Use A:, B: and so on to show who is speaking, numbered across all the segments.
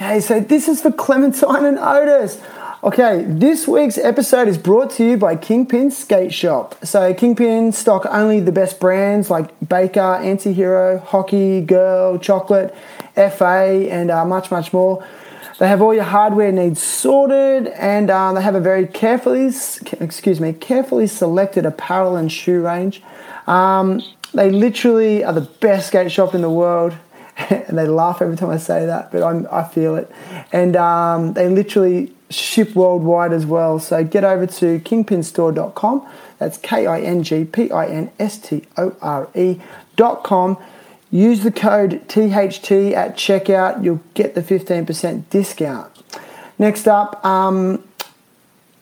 A: Okay, so this is for Clementine and Otis. Okay, this week's episode is brought to you by Kingpin Skate Shop. So, Kingpin stock only the best brands like Baker, Antihero, Hockey, Girl, Chocolate, FA, and uh, much, much more. They have all your hardware needs sorted, and um, they have a very carefully, excuse me, carefully selected apparel and shoe range. Um, they literally are the best skate shop in the world. and they laugh every time I say that, but I'm, I feel it. And um, they literally ship worldwide as well. So get over to kingpinstore.com. That's K I N G P I N S T O R E.com. Use the code THT at checkout. You'll get the 15% discount. Next up, um,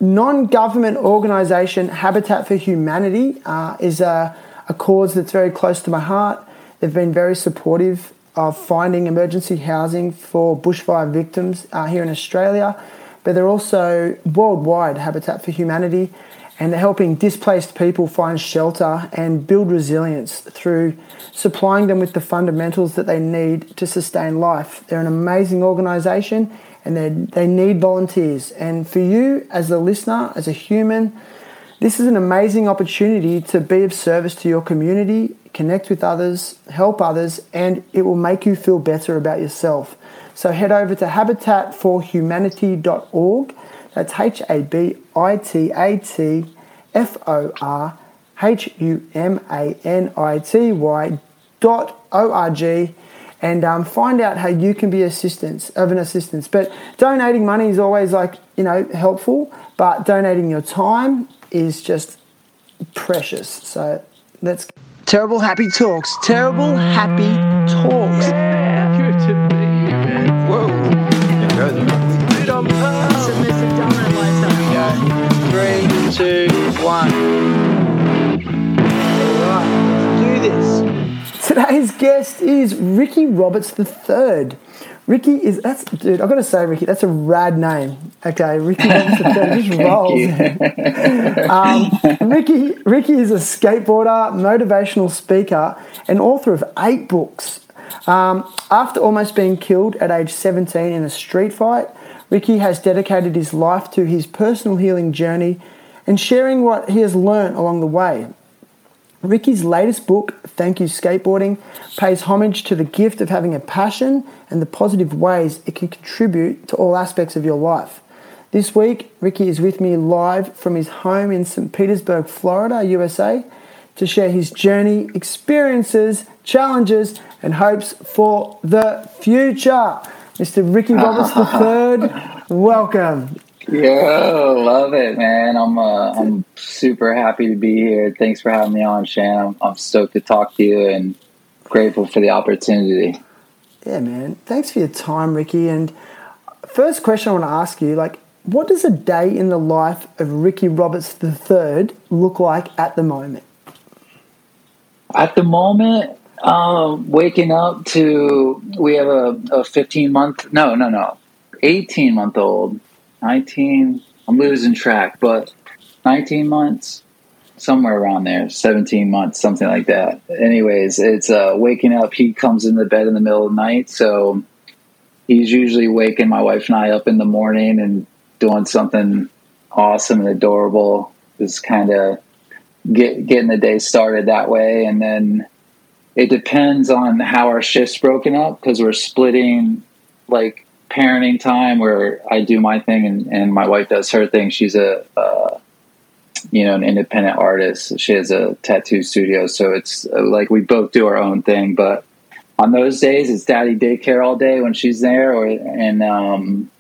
A: non government organisation Habitat for Humanity uh, is a, a cause that's very close to my heart. They've been very supportive of finding emergency housing for bushfire victims uh, here in Australia, but they're also worldwide Habitat for Humanity and they're helping displaced people find shelter and build resilience through supplying them with the fundamentals that they need to sustain life. They're an amazing organisation and they, they need volunteers. And for you, as a listener, as a human, this is an amazing opportunity to be of service to your community, connect with others, help others, and it will make you feel better about yourself. So head over to habitatforhumanity.org. That's H A B I T A T F O R H U M A N I T Y dot O R G and um, find out how you can be assistance of an assistance. But donating money is always like you know helpful, but donating your time is just precious. So let's terrible happy talks. Terrible happy talks.
B: Yeah, good to be. Whoa.
A: Three, two, one. Alright, let's do this. Today's guest is Ricky Roberts III. Ricky is that's dude. I've gotta say, Ricky, that's a rad name. Okay, Ricky just rolls. um, Ricky, Ricky is a skateboarder, motivational speaker, and author of eight books. Um, after almost being killed at age 17 in a street fight, Ricky has dedicated his life to his personal healing journey and sharing what he has learned along the way. Ricky's latest book, Thank You Skateboarding, pays homage to the gift of having a passion and the positive ways it can contribute to all aspects of your life. This week, Ricky is with me live from his home in St. Petersburg, Florida, USA, to share his journey, experiences, challenges, and hopes for the future. Mr. Ricky Roberts III, welcome.
C: Yo, love it, man. I'm uh, I'm super happy to be here. Thanks for having me on, Shan. I'm, I'm stoked to talk to you and grateful for the opportunity.
A: Yeah, man. Thanks for your time, Ricky. And first question I want to ask you, like, what does a day in the life of Ricky Roberts III look like at the moment?
C: At the moment, um, waking up to we have a, a 15 month, no, no, no, 18 month old 19 i'm losing track but 19 months somewhere around there 17 months something like that. Anyways it's uh, waking up. He comes in the bed in the middle of the night so he's usually waking my wife and i up in the morning and doing something awesome and adorable. Just kind of get getting the day started that way. And then it depends on how our shift's broken up because we're splitting like parenting time where I do my thing and, and my wife does her thing. She's a, uh, you know, an independent artist. She has a tattoo studio. So it's uh, like we both do our own thing. But on those days, it's daddy daycare all day when she's there. Or, and, um,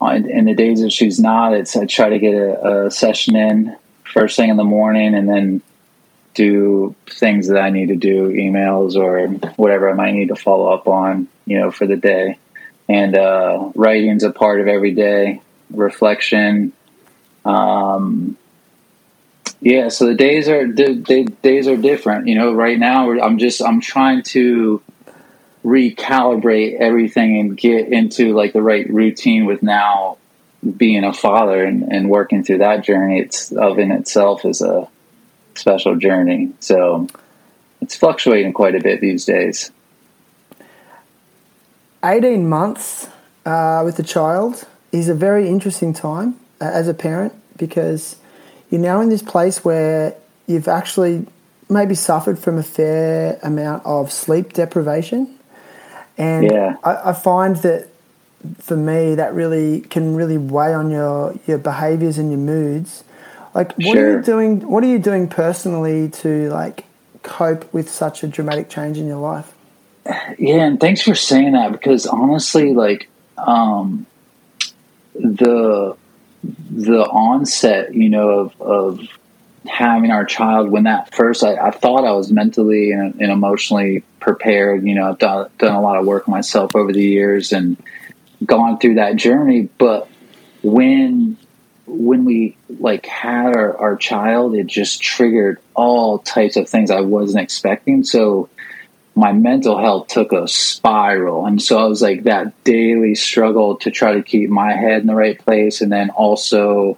C: on, in the days that she's not, it's I try to get a, a session in first thing in the morning and then do things that I need to do, emails or whatever I might need to follow up on, you know, for the day and uh, writing's a part of every day. Reflection um, yeah so the days are the, days are different. You know right now i'm just i'm trying to recalibrate everything and get into like the right routine with now being a father and, and working through that journey. It's of in itself is a special journey. So it's fluctuating quite a bit these days
A: 18 months uh, with a child is a very interesting time uh, as a parent because you're now in this place where you've actually maybe suffered from a fair amount of sleep deprivation. And
C: Yeah.
A: I, I find that for me, that really can really weigh on your, your behaviors and your moods. Like, what are you doing? What are you doing personally to like cope with such a dramatic change in your life?
C: Yeah, and thanks for saying that because honestly, like um, the the onset, you know, of, of having our child when that first, I, I thought I was mentally and, and emotionally prepared. You know, I've done, done a lot of work myself over the years and gone through that journey. But when when we like had our, our child, it just triggered all types of things I wasn't expecting. So my mental health took a spiral. And so I was like that daily struggle to try to keep my head in the right place and then also,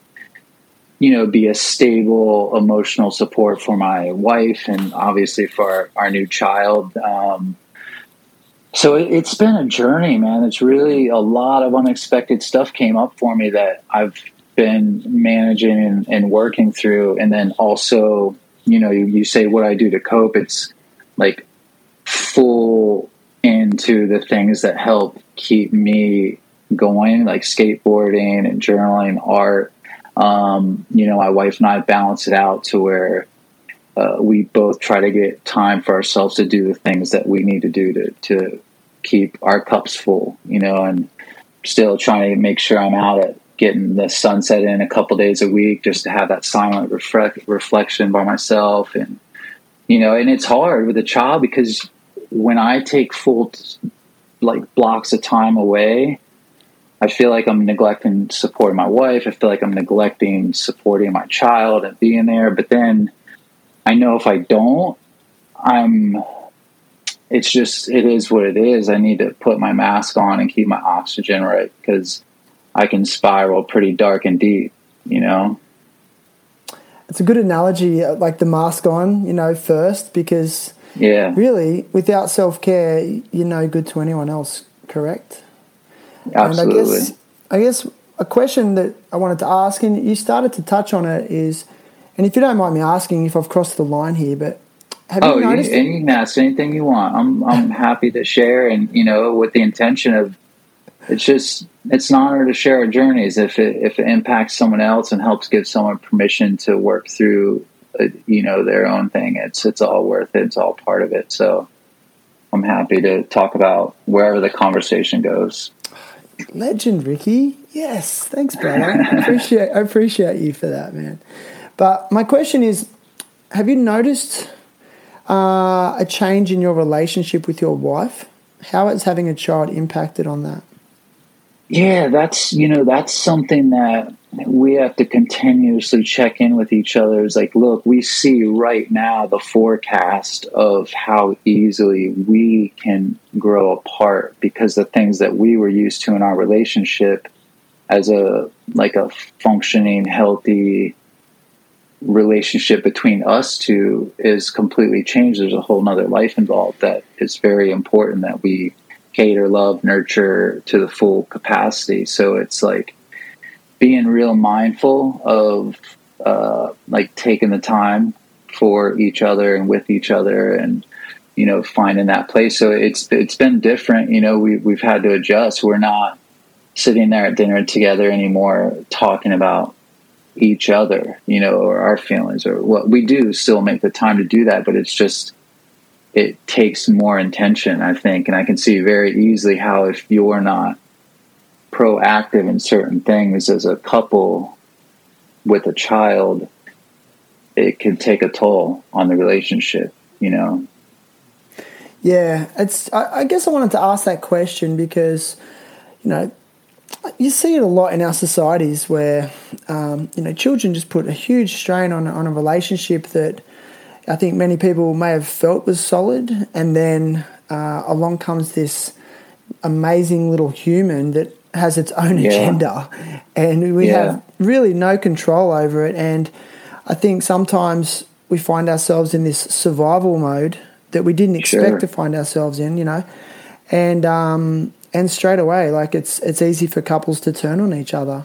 C: you know, be a stable emotional support for my wife and obviously for our, our new child. Um, so it, it's been a journey, man. It's really a lot of unexpected stuff came up for me that I've been managing and, and working through. And then also, you know, you, you say what I do to cope. It's like full into the things that help keep me going, like skateboarding and journaling, art. Um, you know, my wife and I balance it out to where uh, we both try to get time for ourselves to do the things that we need to do to, to keep our cups full, you know, and still trying to make sure I'm out at getting the sunset in a couple days a week just to have that silent reflect, reflection by myself. And, you know, and it's hard with a child because when I take full like blocks of time away, I feel like I'm neglecting supporting my wife. I feel like I'm neglecting supporting my child and being there. But then I know if I don't, I'm. It's just it is what it is. I need to put my mask on and keep my oxygen right because I can spiral pretty dark and deep. You know.
A: It's a good analogy, like the mask on, you know, first, because
C: Yeah.
A: really, without self care, you're no good to anyone else, correct?
C: Absolutely.
A: And I guess, I guess a question that I wanted to ask, and you started to touch on it, is, and if you don't mind me asking if I've crossed the line here, but have
C: Oh,
A: you
C: you,
A: noticed?
C: and you can ask anything you want. I'm I'm happy to share, and you know, with the intention of it's just it's an honor to share our journeys. If it if it impacts someone else and helps give someone permission to work through, you know, their own thing, it's it's all worth it. It's all part of it. So I'm happy to talk about wherever the conversation goes.
A: Legend, Ricky. Yes, thanks, brother. I appreciate I appreciate you for that, man. But my question is, have you noticed uh, a change in your relationship with your wife? How has having a child impacted on that?
C: Yeah, that's you know that's something that we have to continuously check in with each other. Is like, look, we see right now the forecast of how easily we can grow apart because the things that we were used to in our relationship as a like a functioning, healthy relationship between us two is completely changed. There's a whole nother life involved that is very important that we cater, love, nurture to the full capacity. So it's like being real mindful of uh, like taking the time for each other and with each other and you know finding that place so it's it's been different you know we we've had to adjust we're not sitting there at dinner together anymore talking about each other you know or our feelings or what we do still make the time to do that but it's just it takes more intention i think and i can see very easily how if you're not proactive in certain things as a couple with a child it can take a toll on the relationship you know
A: Yeah, it's. I, I guess I wanted to ask that question because, you know, you see it a lot in our societies where, um, you know, children just put a huge strain on on a relationship that I think many people may have felt was solid, and then uh, along comes this amazing little human that has its own
C: Yeah.
A: agenda, and we
C: Yeah.
A: have really no control over it. And I think sometimes we find ourselves in this survival mode that we didn't expect
C: Sure.
A: to find ourselves in, you know. And um, ends straight away. Like it's it's easy for couples to turn on each other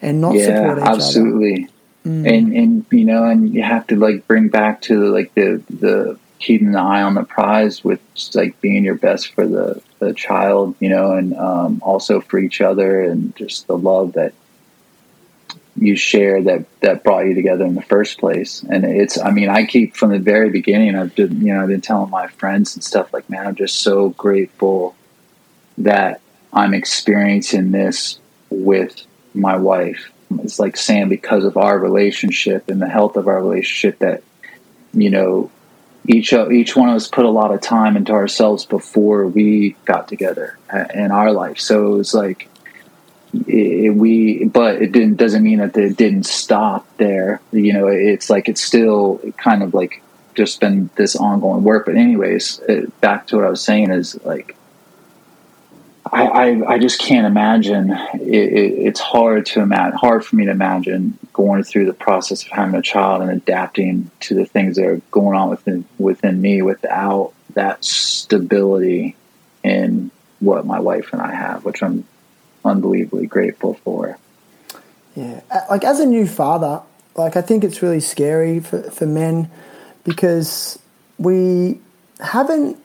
A: and not
C: yeah,
A: support each other.
C: absolutely.
A: Mm.
C: And and you know, and you have to like bring back to like the the keeping the eye on the prize with like being your best for the the child, you know, and um, also for each other, and just the love that you share that that brought you together in the first place. And it's, I mean, I keep from the very beginning. I've been, you know, I've been telling my friends and stuff like, man, I'm just so grateful that I'm experiencing this with my wife. It's like saying because of our relationship and the health of our relationship that you know each each one of us put a lot of time into ourselves before we got together uh, in our life. So it was like it, we, but it didn't doesn't mean that it didn't stop there. You know, it's like it's still kind of like just been this ongoing work. But anyways, it, back to what I was saying is like I, I, I just can't imagine. It, it, it's hard to imagine, hard for me to imagine going through the process of having a child and adapting to the things that are going on within within me without that stability in what my wife and I have, which I'm unbelievably grateful for.
A: Yeah, uh, like as a new father, like I think it's really scary for for men because we haven't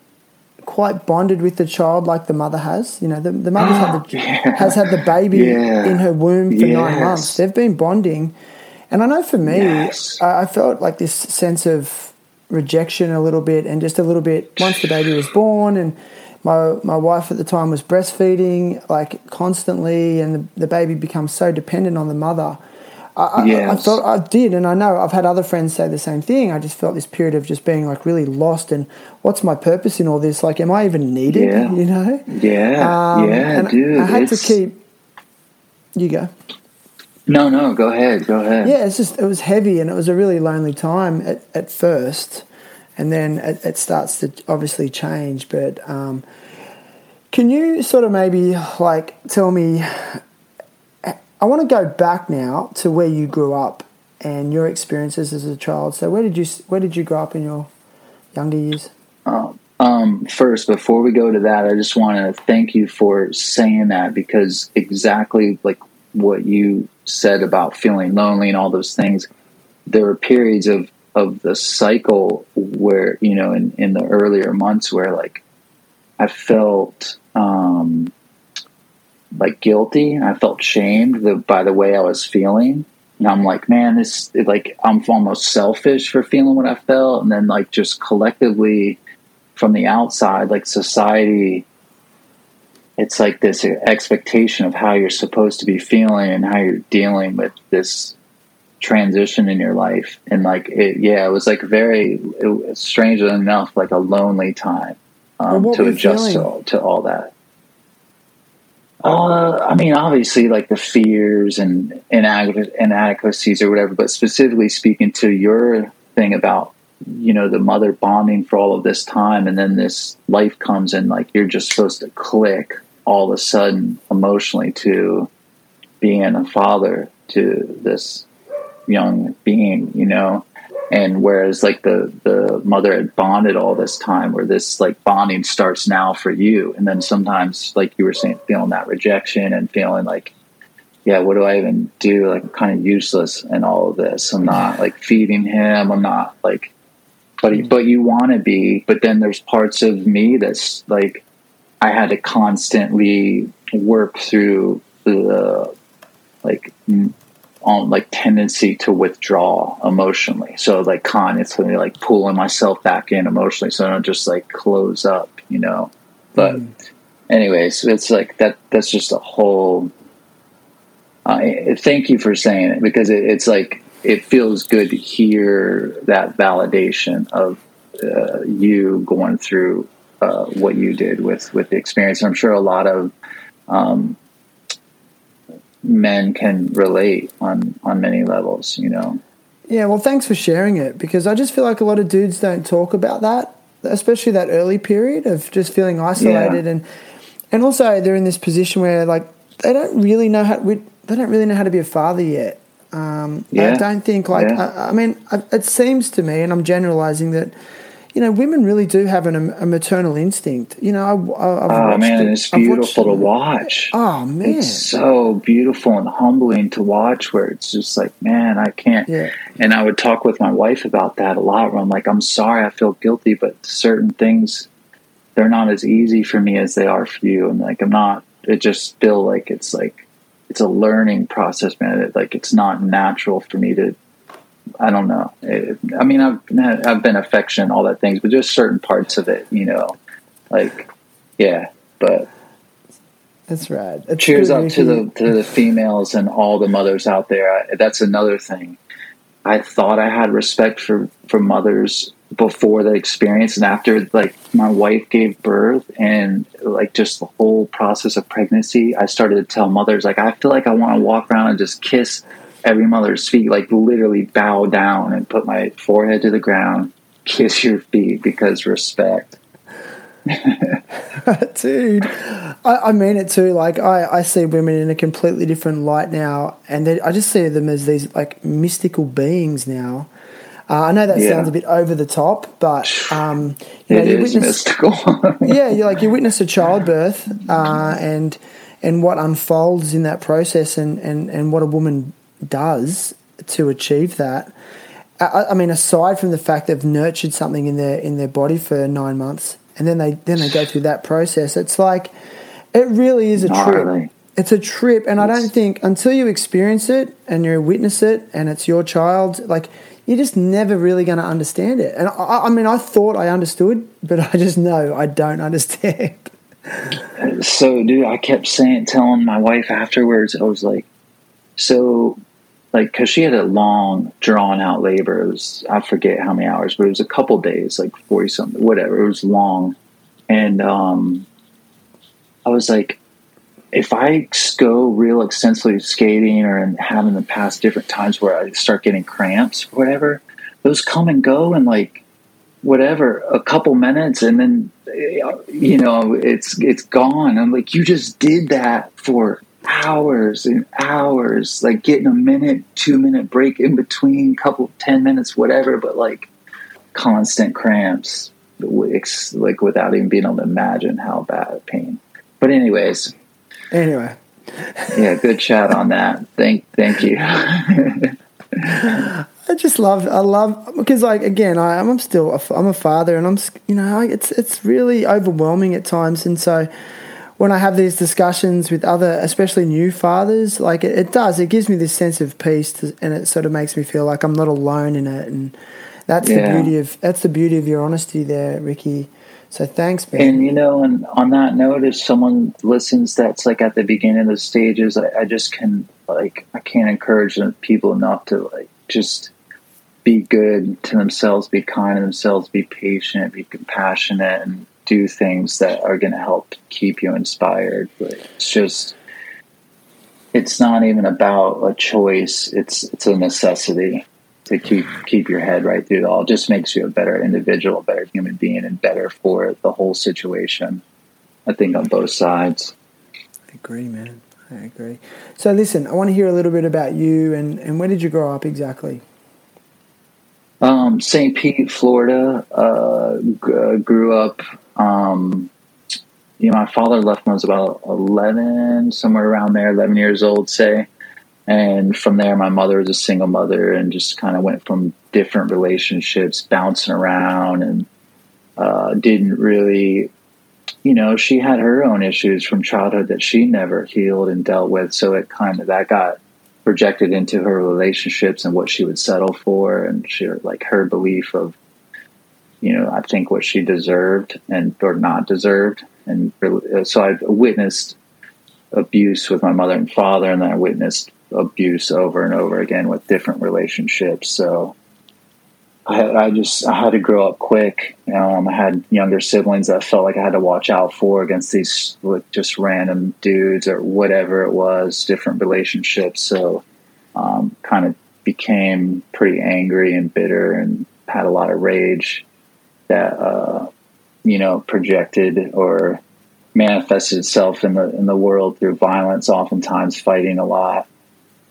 A: quite bonded with the child like the mother has. You know, the, the mother the,
C: yeah.
A: has had the baby
C: Yeah.
A: in her womb for nine months. They've been bonding. And I know for me,
C: Yes.
A: I, I felt like this sense of rejection a little bit and just a little bit once the baby was born and my, my wife at the time was breastfeeding like constantly and the, the baby becomes so dependent on the mother. I, I- I,
C: Yes.
A: felt I did, and I know I've had other friends say the same thing. I just felt this period of just being like really lost and what's my purpose in all this? Like, am I even needed?
C: Yeah.
A: You know?
C: Yeah,
A: Um,
C: yeah, dude.
A: I had to keep. You go.
C: No, no, go ahead, go ahead.
A: Yeah, it's just it was heavy and it was a really lonely time at, at first, and then it, it starts to obviously change. But um, can you sort of maybe like tell me? I want to go back now to where you grew up and your experiences as a child. So where did you where did you grow up in your younger years?
C: Um, um, first, before we go to that, I just want to thank you for saying that because exactly like what you said about feeling lonely and all those things, there were periods of of the cycle where you know in in the earlier months where like I felt um, like guilty I felt shamed the, by the way I was feeling. And I'm like, man, this like I'm almost selfish for feeling what I felt, and then like just collectively from the outside, like society, it's like this expectation of how you're supposed to be feeling and how you're dealing with this transition in your life. And like, it, yeah, it was like very, it, was strangely enough, like a lonely time um, to adjust to, to all that. Uh, I mean, obviously, like the fears and inadequ- inadequacies or whatever, but specifically speaking to your thing about, you know, the mother bonding for all of this time, and then this life comes and like you're just supposed to click all of a sudden emotionally to being a father to this young being, you know, and whereas like the the mother had bonded all this time where this like bonding starts now for you. And then sometimes like you were saying feeling that rejection and feeling like yeah what do i even do? Like i'm kind of useless in all of this. I'm not like feeding him. I'm not like but mm-hmm. but you want to be. But then there's parts of me that's like i had to constantly work through the like m- on like tendency to withdraw emotionally. So like constantly like pulling myself back in emotionally so I don't just like close up, you know. But anyways, it's like that that's just a whole uh, thank you for saying it because it, it's like it feels good to hear that validation of uh, you going through uh, what you did with with the experience. And I'm sure a lot of um, men can relate on on many levels. You know.
A: Yeah, well, thanks for sharing it because I just feel like a lot of dudes don't talk about that, especially that early period of just feeling isolated and and also they're in this position where like they don't really know how we, they don't really know how to be a father yet. Um,
C: yeah.
A: I don't think like
C: Yeah.
A: I, I mean I, it seems to me, and I'm generalizing that you know, women really do have an, a maternal instinct. You know, I, I, I've
C: Oh
A: watched
C: man,
A: it-
C: it's beautiful to watch.
A: Oh man,
C: It's so beautiful and humbling to watch where it's just like, man, I can't.
A: yeah,
C: And I would talk with my wife about that a lot where I'm like, I'm sorry, I feel guilty, but certain things, they're not as easy for me as they are for you. And like, I'm not, it just feel like it's like, it's a learning process, man. It, like, it's not natural for me to, I don't know. It, I mean, I've, I've been affectionate, all that things, but just certain parts of it, you know, like, yeah, but
A: that's rad. It's
C: cheers up to the to the females and all the mothers out there. I, that's another thing. I thought I had respect for for mothers before the experience and after like my wife gave birth and like just the whole process of pregnancy i started to tell mothers like i feel like i want to walk around and just kiss every mother's feet like literally bow down and put my forehead to the ground kiss your feet because respect
A: dude. I, I mean it too. Like I, I see women in a completely different light now, and they, I just see them as these like mystical beings now. Uh, I know that
C: Yeah.
A: sounds a bit over the top, but um, you know,
C: it
A: you
C: is
A: witness,
C: mystical
A: yeah, you like you witness a childbirth uh, and and what unfolds in that process, and and and what a woman does to achieve that. I, I mean, aside from the fact they've nurtured something in their in their body for nine months, and then they then they go through that process, it's like it really is a
C: Gnarly.
A: trip. It's a trip, and I don't think until you experience it and you witness it, and it's your child, like you're just never really going to understand it. And I, I mean, I thought I understood, but I just know I don't understand.
C: so dude i kept saying telling my wife afterwards i was like so like because she had a long drawn out labor. It was i forget how many hours but it was a couple days like 40 something whatever. It was long. And um i was like if i go real extensively skating or and have in the past different times where i start getting cramps or whatever those come and go and like whatever a couple minutes and then uh, you know it's it's gone. I'm like you just did that for hours and hours like getting a minute two minute break in between couple 10 minutes whatever but like constant cramps like without even being able to imagine how bad pain. But anyways.
A: Anyway,
C: yeah good chat on that. Thank thank you.
A: I just love, I love because like again, I, I'm still, a, I'm a father, and I'm, you know, it's it's really overwhelming at times, and so when I have these discussions with other, especially new fathers, like it, it does, it gives me this sense of peace, to, and it sort of makes me feel like I'm not alone in it, and that's
C: Yeah.
A: the beauty of that's the beauty of your honesty there, Ricky. So thanks, man.
C: And you know, and on that note, if someone listens that's like at the beginning of the stages, I, I just can like I can't encourage people enough to like just be good to themselves, be kind to themselves, be patient, be compassionate, and do things that are going to help keep you inspired. But it's just it's not even about a choice; it's it's a necessity to keep keep your head right through it all. It just makes you a better individual, a better human being, and better for the whole situation. I think on both sides.
A: I agree, man. I agree. So listen, I want to hear a little bit about you, and and where did you grow up exactly?
C: Um, St. Pete, Florida. Uh, g- uh, grew up. Um, you know, my father left when I was about eleven, somewhere around there, eleven years old, say. And from there, my mother was a single mother, and just kind of went from different relationships, bouncing around, and uh, didn't really. You know, she had her own issues from childhood that she never healed and dealt with. So it kind of that got projected into her relationships and what she would settle for and she like her belief of you know i think what she deserved and or not deserved and really- so i've witnessed abuse with my mother and father and then i witnessed abuse over and over again with different relationships so I, had, I just I had to grow up quick. Um, I had younger siblings that I felt like I had to watch out for against these like, just random dudes or whatever it was, different relationships. So um, kind of became pretty angry and bitter and had a lot of rage that uh, you know projected or manifested itself in the in the world through violence, oftentimes fighting a lot.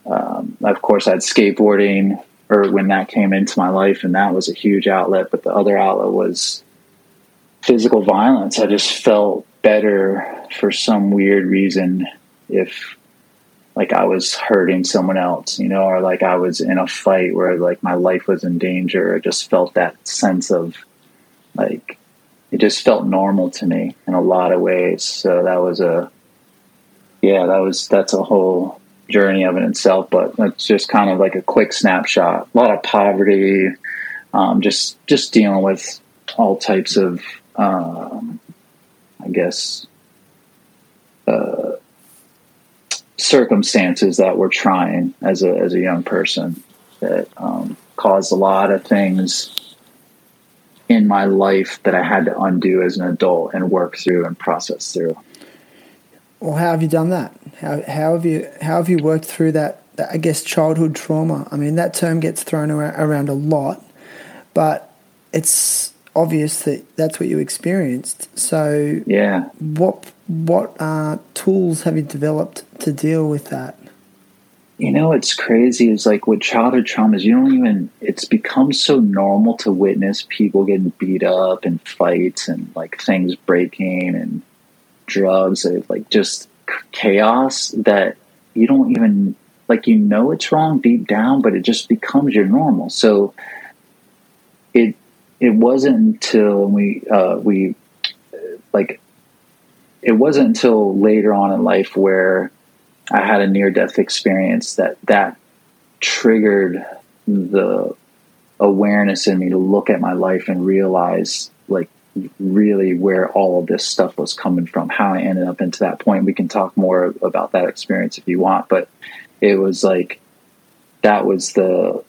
C: Um, of course, I had skateboarding or when that came into my life, and that was a huge outlet. But the other outlet was physical violence. I just felt better for some weird reason if like I was hurting someone else, you know, or like I was in a fight where like my life was in danger. I just felt that sense of like it just felt normal to me in a lot of ways. So that was a yeah, that was that's a whole journey of it itself. But it's just kind of like a quick snapshot. A lot of poverty, um, just just dealing with all types of um, I guess uh, circumstances that were trying as a as a young person that um, caused a lot of things in my life that I had to undo as an adult and work through and process through.
A: Well, how have you done that? How, how have you how have you worked through that, that? I guess childhood trauma. I mean, that term gets thrown around a lot, but it's obvious that that's what you experienced. So,
C: yeah,
A: what what uh, tools have you developed to deal with that?
C: You know, it's crazy. Is like with childhood traumas, you don't even. It's become so normal to witness people getting beat up and fights and like things breaking and drugs, and like just chaos that you don't even like. You know it's wrong deep down, but it just becomes your normal. So it it wasn't until we uh, we like it wasn't until later on in life where I had a near death experience that that triggered the awareness in me to look at my life and realize like really where all of this stuff was coming from how i ended up into that point. We can talk more about that experience if you want but it was like that was the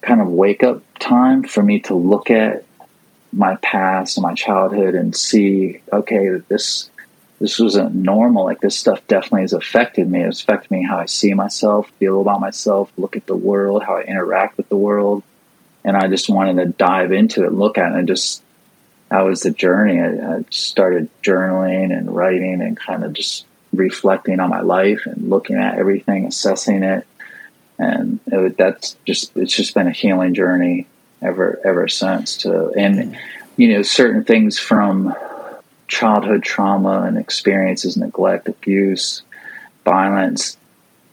C: kind of wake up time for me to look at my past and my childhood and see, okay, this this wasn't normal. Like this stuff definitely has affected me. It's affected me how I see myself, feel about myself, look at the world, how I interact with the world. And I just wanted to dive into it, look at it, and just that was the journey. I, I started journaling and writing and kind of just reflecting on my life and looking at everything, assessing it, and it, that's just it's just been a healing journey ever ever since. To and mm-hmm. you know certain things from childhood trauma and experiences, neglect, abuse, violence.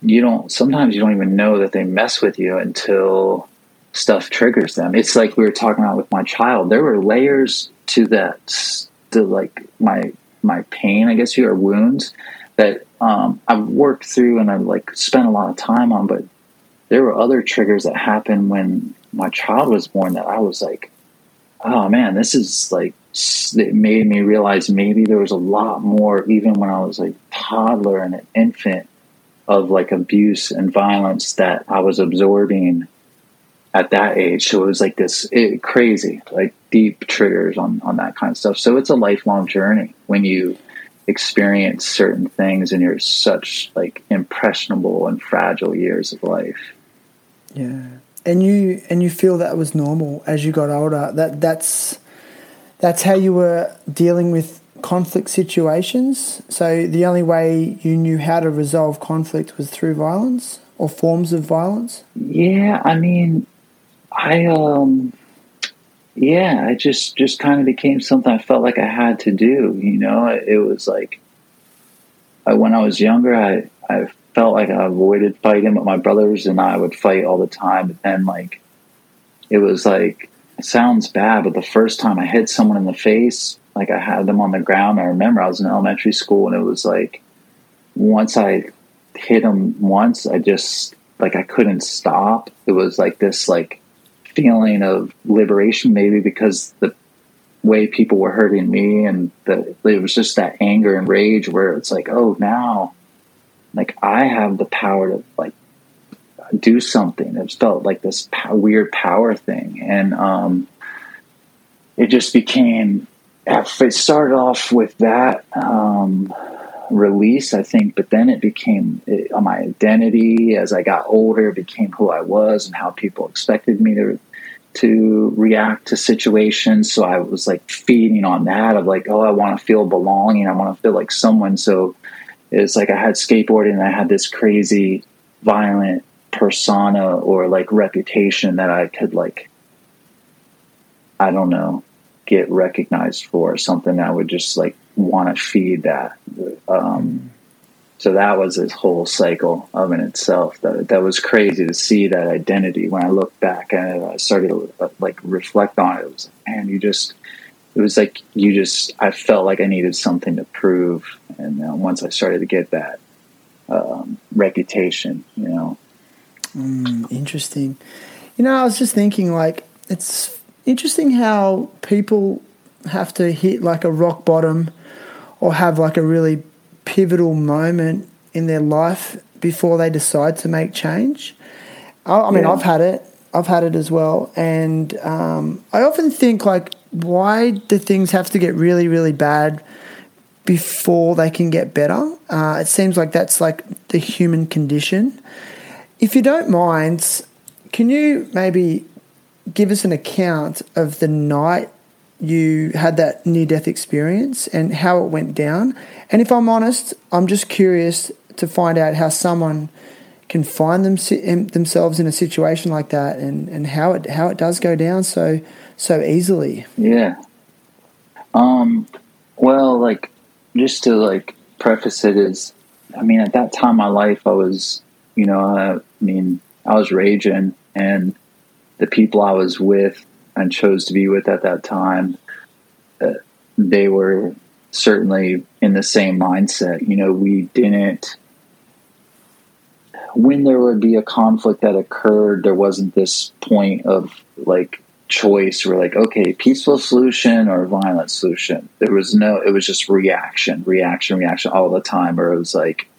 C: You don't sometimes you don't even know that they mess with you until stuff triggers them. It's like we were talking about with my child. There were layers to that, to like my my pain, I guess you or wounds that um, I've worked through and I've like spent a lot of time on, but there were other triggers that happened when my child was born that I was like, oh man, this is like, it made me realize maybe there was a lot more, even when I was like toddler and an infant, of like abuse and violence that I was absorbing at that age. So it was like this it, crazy, like deep triggers on, on that kind of stuff. So it's a lifelong journey when you experience certain things in your such like impressionable and fragile years of life.
A: Yeah, and you and you feel that was normal as you got older. That that's that's how you were dealing with conflict situations. So the only way you knew how to resolve conflict was through violence or forms of violence.
C: Yeah, I mean, I um, yeah, it just just kind of became something I felt like I had to do. You know, it was like I, when I was younger, I I felt like I avoided fighting, but my brothers and I would fight all the time. But then, like, it was like, it sounds bad, but the first time I hit someone in the face, like I had them on the ground. I remember I was in elementary school, and it was like, once I hit them once, I just like I couldn't stop. It was like this like feeling of liberation, maybe because the way people were hurting me, and the it was just that anger and rage where it's like, oh, now like I have the power to like do something. It felt like this weird power thing, and um, it just became. It started off with that um, release, I think, but then it became it, my identity. As I got older, became who I was and how people expected me to to react to situations. So I was like feeding on that of like, oh, I want to feel belonging. I want to feel like someone. So it's like I had skateboarding and I had this crazy, violent persona or like reputation that I could like I don't know get recognized for something I would just like want to feed that um, so that was this whole cycle of in itself that that was crazy to see that identity. When I look back and I started to uh, like reflect on it. It was man you just it was like you just I felt like I needed something to prove and once I started to get that um, reputation you know
A: Mm, interesting. You know, I was just thinking, like, it's interesting how people have to hit like a rock bottom or have like a really pivotal moment in their life before they decide to make change. I, I mean,
C: Yeah.
A: I've had it. I've had it as well, and um, I often think like, why do things have to get really, really bad before they can get better? Uh, it seems like that's like the human condition. If you don't mind, can you maybe give us an account of the night you had that near death experience and how it went down? And if I'm honest, I'm just curious to find out how someone can find them, themselves in a situation like that and, and how it how it does go down so so easily.
C: Yeah. Um, well, like, just to like preface it is, I mean, at that time in my life, I was, you know, I, mean, I was raging, and the people I was with and chose to be with at that time, uh, they were certainly in the same mindset. You know, we didn't. When there would be a conflict that occurred, there wasn't this point of like choice we're like okay peaceful solution or violent solution there was no it was just reaction reaction reaction all the time or it was like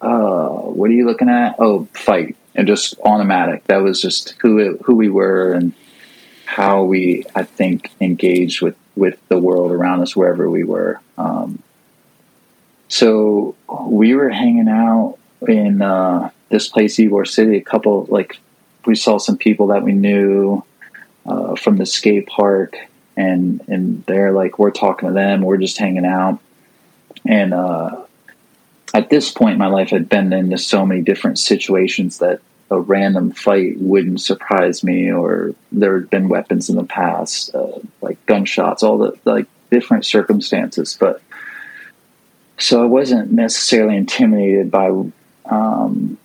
C: oh what are you looking at? Oh fight. And just automatic. That was just who it, who we were and how we i think engaged with with the world around us wherever we were. Um, so we were hanging out in uh, this place ybor city. A couple like we saw some people that we knew uh, from the skate park, and and they're like we're talking to them, we're just hanging out, and uh, at this point in my life, I'd been into so many different situations that a random fight wouldn't surprise me, or there had been weapons in the past, uh, like gunshots, all the like different circumstances, but. So I wasn't necessarily intimidated by um,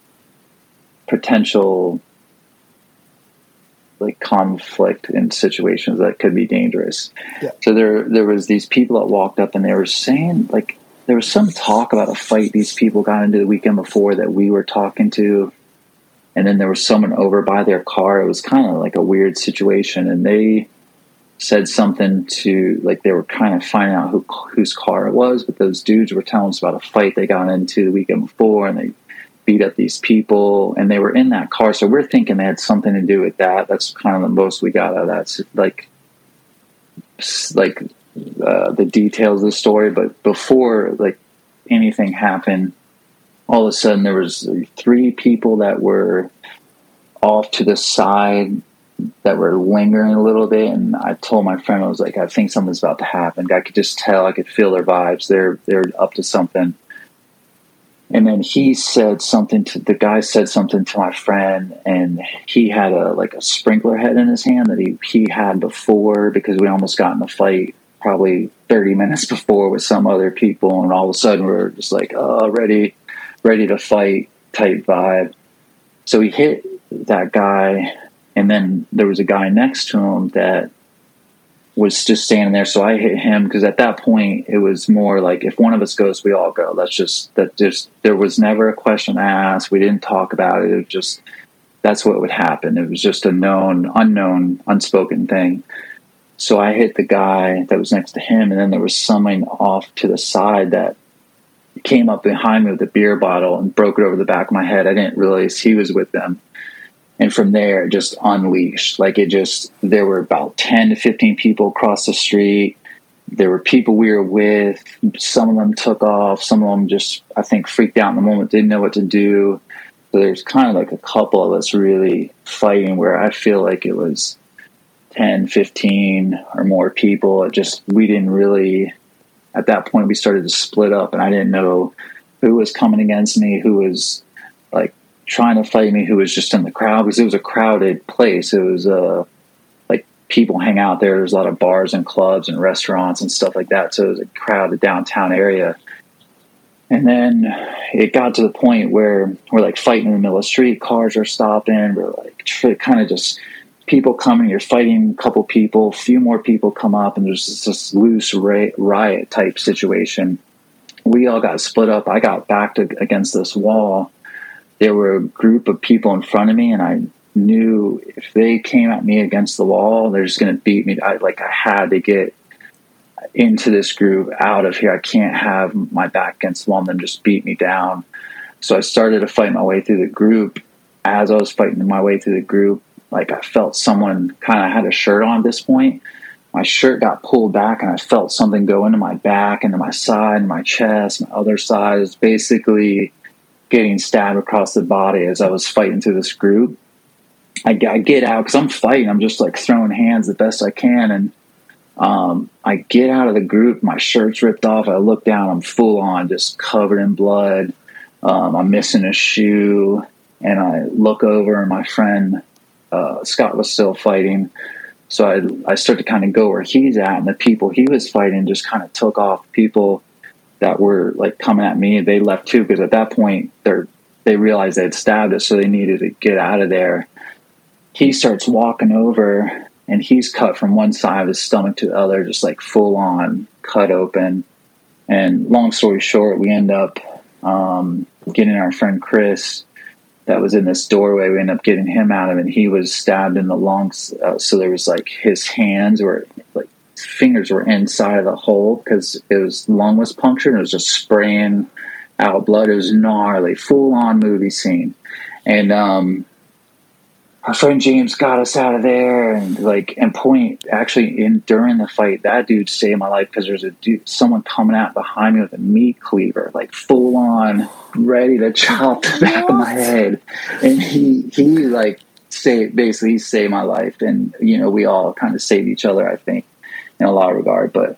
C: potential like conflict in situations that could be dangerous.
A: Yeah.
C: So there there was these people that walked up and they were saying like there was some talk about a fight these people got into the weekend before that we were talking to. And then there was someone over by their car. It was kind of like a weird situation. And they said something to like they were kind of finding out who whose car it was, but those dudes were telling us about a fight they got into the weekend before. And they beat up these people. And they were in that car. So we're thinking they had something to do with that. That's kind of the most we got out of that like like uh, the details of the story but before like anything happened all of a sudden there was three people that were off to the side that were lingering a little bit and I told my friend I was like I think something's about to happen. I could just tell I could feel their vibes. They're they're up to something. And then he said something to the guy said something to my friend and he had a like a sprinkler head in his hand that he he had before because we almost got in a fight probably 30 minutes before with some other people and all of a sudden we're just like oh ready ready to fight type vibe so he hit that guy and then there was a guy next to him that was just standing there. So I hit him because at that point it was more like if one of us goes, we all go. That's just that. Just there was never a question asked. We didn't talk about it. It was just that's what would happen. It was just a known, unknown, unspoken thing. So I hit the guy that was next to him, and then there was someone off to the side that came up behind me with a beer bottle and broke it over the back of my head. I didn't realize he was with them. And from there it just unleashed. Like it just there were about 10 to 15 people across the street. There were people we were with. Some of them took off. Some of them just i think freaked out in the moment didn't know what to do. So there's kind of like a couple of us really fighting where i feel like it was 10 15 or more people it just we didn't really at that point we started to split up and i didn't know who was coming against me who was like trying to fight me who was just in the crowd because it was a crowded place. It was uh, like people hang out there. There's a lot of bars and clubs and restaurants and stuff like that. So it was a crowded downtown area. And then it got to the point where we're like fighting in the middle of the street. Cars are stopping. We're like kind of just people coming. You're fighting a couple people. A few more people come up, and there's this, this loose riot type situation. We all got split up. I got backed against this wall there were a group of people in front of me, and I knew if they came at me against the wall, they're just going to beat me. I like I had to get into this group out of here. I can't have my back against the wall and them just beat me down. So I started to fight my way through the group. As I was fighting my way through the group, like I felt someone kind of had a shirt on at this point. My shirt got pulled back and I felt something go into my back, into my side, my chest, my other side. Basically getting stabbed across the body as I was fighting through this group. I, I get out because I'm fighting. I'm just like throwing hands the best I can. And um, I get out of the group. My shirt's ripped off. I look down. I'm full on, just covered in blood. Um, I'm missing a shoe. And I look over, and my friend uh, Scott was still fighting. So I, I start to kind of go where he's at, and the people he was fighting just kind of took off people that were like coming at me. They left too because at that point they're they realized they'd stabbed us, so they needed to get out of there. He starts walking over, and he's cut from one side of his stomach to the other, just like full on cut open. And long story short, we end up um, getting our friend Chris that was in this doorway. We ended up getting him out of it. And he was stabbed in the lungs. Uh, so there was like his hands were like fingers were inside of the hole because his lung was punctured it was just spraying out blood. It was gnarly, full on movie scene. And um, our friend James got us out of there and like and point actually in during the fight that dude saved my life because there's a dude someone coming out behind me with a meat cleaver like full on ready to chop the back what? of my head and he he like saved basically he saved my life and you know we all kind of saved each other I think in a lot of regard. But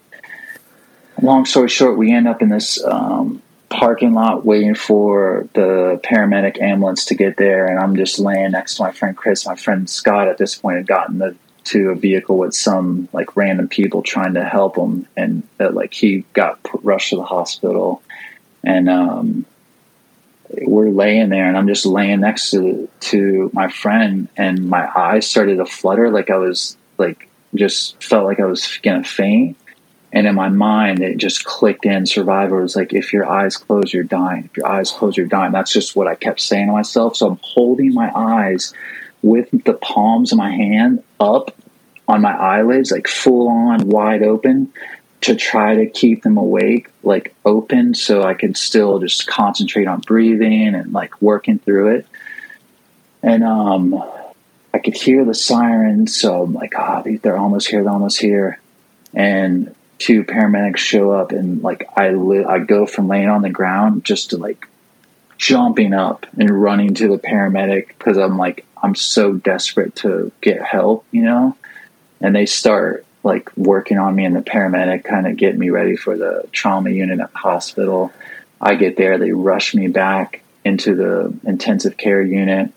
C: long story short, we end up in this um, parking lot waiting for the paramedic ambulance to get there, and I'm just laying next to my friend Chris. My friend Scott at this point had gotten the, to a vehicle with some like random people trying to help him, and that like he got rushed to the hospital, and um, we're laying there, and I'm just laying next to to my friend, and my eyes started to flutter, like I was like just felt like I was gonna faint. And in my mind, it just clicked in. Survivor was like, if your eyes close, you're dying. If your eyes close, you're dying. That's just what I kept saying to myself. So I'm holding my eyes with the palms of my hand up on my eyelids, like full on wide open, to try to keep them awake, like open, so I could still just concentrate on breathing and like working through it. And um, I could hear the sirens, so I'm like, ah, oh, they're almost here, they're almost here. And two paramedics show up, and like I li- I go from laying on the ground just to like jumping up and running to the paramedic because I'm like I'm so desperate to get help, you know. And they start like working on me, and the paramedic kind of get me ready for the trauma unit at the hospital. I get there, they rush me back into the intensive care unit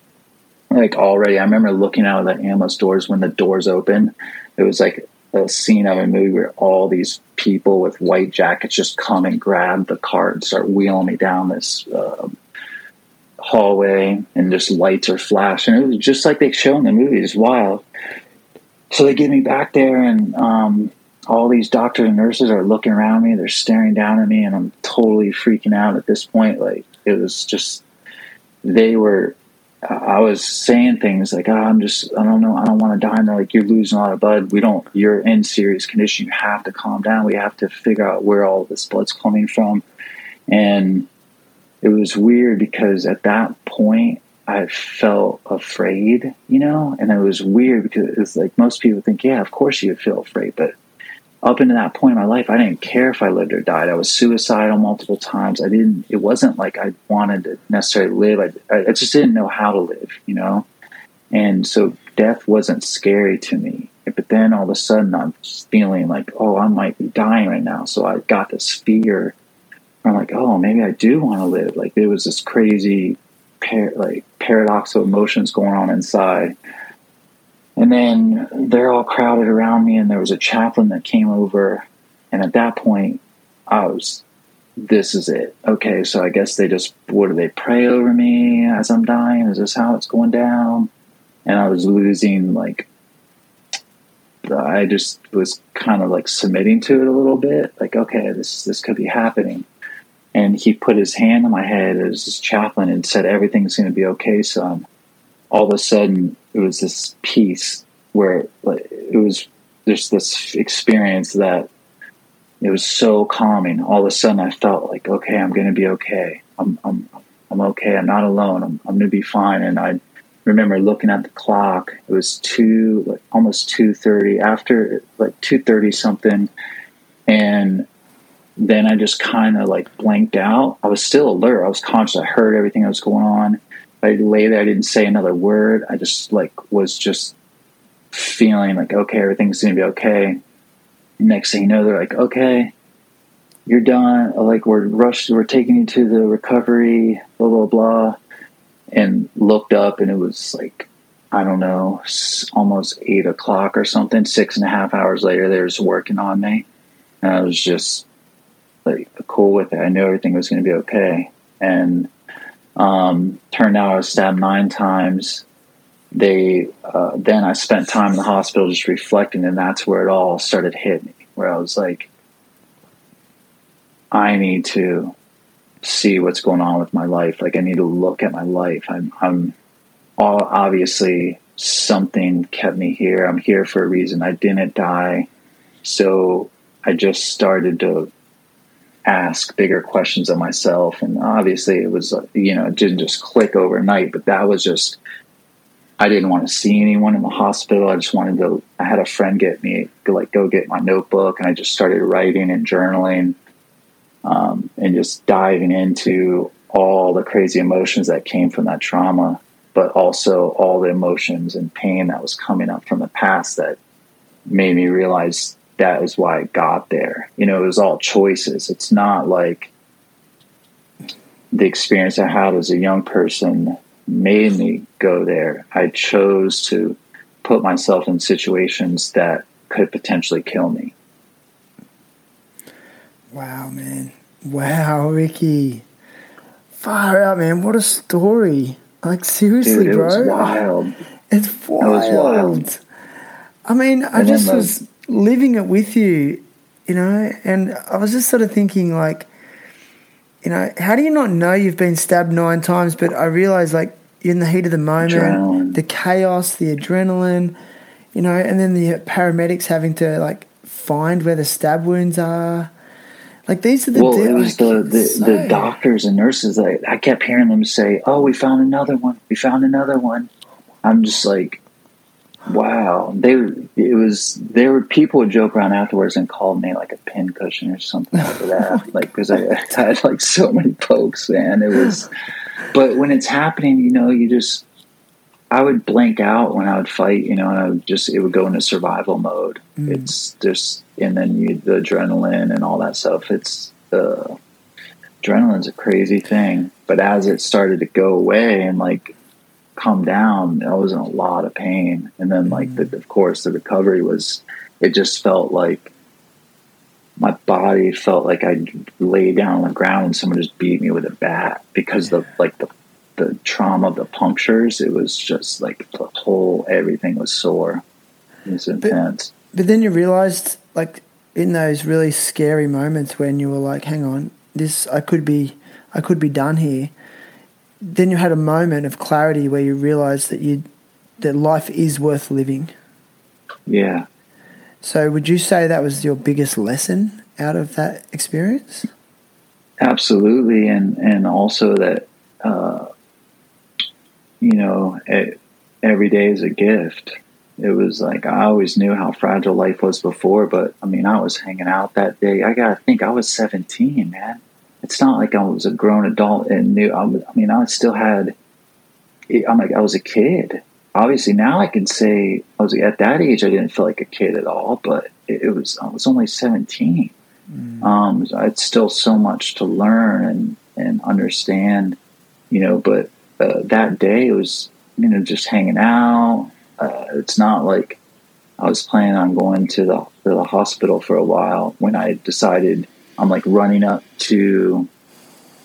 C: like already i remember looking out of the ambulance doors when the doors open it was like a scene of a movie where all these people with white jackets just come and grab the cart and start wheeling me down this uh, hallway and just lights are flashing. It was just like they show in the movies wild. So they get me back there and um, all these doctors and nurses are looking around me they're staring down at me and i'm totally freaking out at this point. Like it was just they were I was saying things like, oh, I'm just, I don't know, I don't want to die. And they're like, you're losing a lot of blood. We don't, you're in serious condition. You have to calm down. We have to figure out where all this blood's coming from. And it was weird because at that point, I felt afraid, you know, and it was weird because it's like most people think, yeah, of course you would feel afraid. But up into that point in my life, I didn't care if I lived or died. I was suicidal multiple times. I didn't. It wasn't like I wanted to necessarily live. I, I just didn't know how to live, you know. And so death wasn't scary to me. But then all of a sudden, I'm feeling like, oh, I might be dying right now. So I got this fear. I'm like, oh, maybe I do want to live. Like there was this crazy par- like paradoxical emotions going on inside. And then they're all crowded around me, and there was a chaplain that came over. And at that point, I was, this is it. Okay, so I guess they just, what do they pray over me as I'm dying? Is this how it's going down? And I was losing, like, I just was kind of like submitting to it a little bit. Like, okay, this this could be happening. And he put his hand on my head as his chaplain and said, "Everything's going to be okay, son." All of a sudden, it was this peace where like, it was just this experience that it was so calming. All of a sudden, I felt like, okay, I'm going to be okay. I'm I'm I'm okay. I'm not alone. I'm I'm going to be fine. And I remember looking at the clock. It was two, like almost two thirty. After like two thirty something, and then I just kind of like blanked out. I was still alert. I was conscious. I heard everything that was going on. I lay there. I didn't say another word. I just like was just feeling like okay, everything's gonna be okay. Next thing you know, they're like, okay, you're done. Uh, like we're rushed. We're taking you to the recovery. Blah blah blah. And looked up, and it was like I don't know, almost eight o'clock or something. Six and a half hours later, they was working on me, and I was just like cool with it. I knew everything was to be okay. And um, turned out I was stabbed nine times. They uh, then I spent time in the hospital just reflecting, and that's where it all started hitting me. Where I was like, I need to see what's going on with my life. Like I need to look at my life. I'm I'm all obviously something kept me here. I'm here for a reason. I didn't die. So I just started to ask bigger questions of myself. And obviously, it was, you know, it didn't just click overnight, but that was just, I didn't want to see anyone in the hospital. I just wanted to, I had a friend get me, like, go get my notebook. And I just started writing and journaling um, and just diving into all the crazy emotions that came from that trauma, but also all the emotions and pain that was coming up from the past that made me realize that is why I got there. You know, it was all choices. It's not like the experience I had as a young person made me go there. I chose to put myself in situations that could potentially kill me.
A: Wow, man. Wow, Ricky. Far out, man. What a story. Like, seriously,
C: Dude, it
A: bro.
C: was wild.
A: It's wild.
C: was wild.
A: I mean, I
C: And
A: just
C: the-
A: was living it with you, you know, and I was just sort of thinking, like, you know, how do you not know you've been stabbed nine times? But I realized, like, you're in the heat of the moment,
C: Adrenaline.
A: the chaos, the adrenaline, you know, and then the paramedics having to, like, find where the stab wounds are. Like, these are the
C: well, it was the, the, the doctors and nurses that I kept hearing them say, "Oh, we found another one. We found another one." I'm just like, wow. They it was there were people would joke around afterwards and called me like a pin cushion or something like that, like because I, I had like so many pokes, man. It was, but when it's happening, you know, you just. I would blank out when I would fight, you know, and I would just it would go into survival mode. It's just and then you, the adrenaline and all that stuff. It's uh, adrenaline's a crazy thing. But as it started to go away and like come down, I was in a lot of pain. And then like mm-hmm. the, of course the recovery was it just felt like my body felt like I lay down on the ground and someone just beat me with a bat because the like the the trauma of the punctures, it was just like the whole everything was sore. It was intense.
A: But then you realized, like, in those really scary moments when you were like, "Hang on, this I could be, I could be done here." Then you had a moment of clarity where you realized that you, that life is worth living.
C: Yeah.
A: So, would you say that was your biggest lesson out of that experience?
C: Absolutely, and and also that uh, you know it, every day is a gift. It was like I always knew how fragile life was before, but I mean I was hanging out that day. I gotta think I was seventeen, man. It's not like I was a grown adult and knew. I, was- I mean I still had. I'm like I was a kid. Obviously now I can say I was at that age. I didn't feel like a kid at all, but it, it was I was only seventeen um, it's still so much to learn and, and understand, you know, but uh, that day it was you know just hanging out. Uh, it's not like I was planning on going to the to the hospital for a while when I decided I'm like running up to,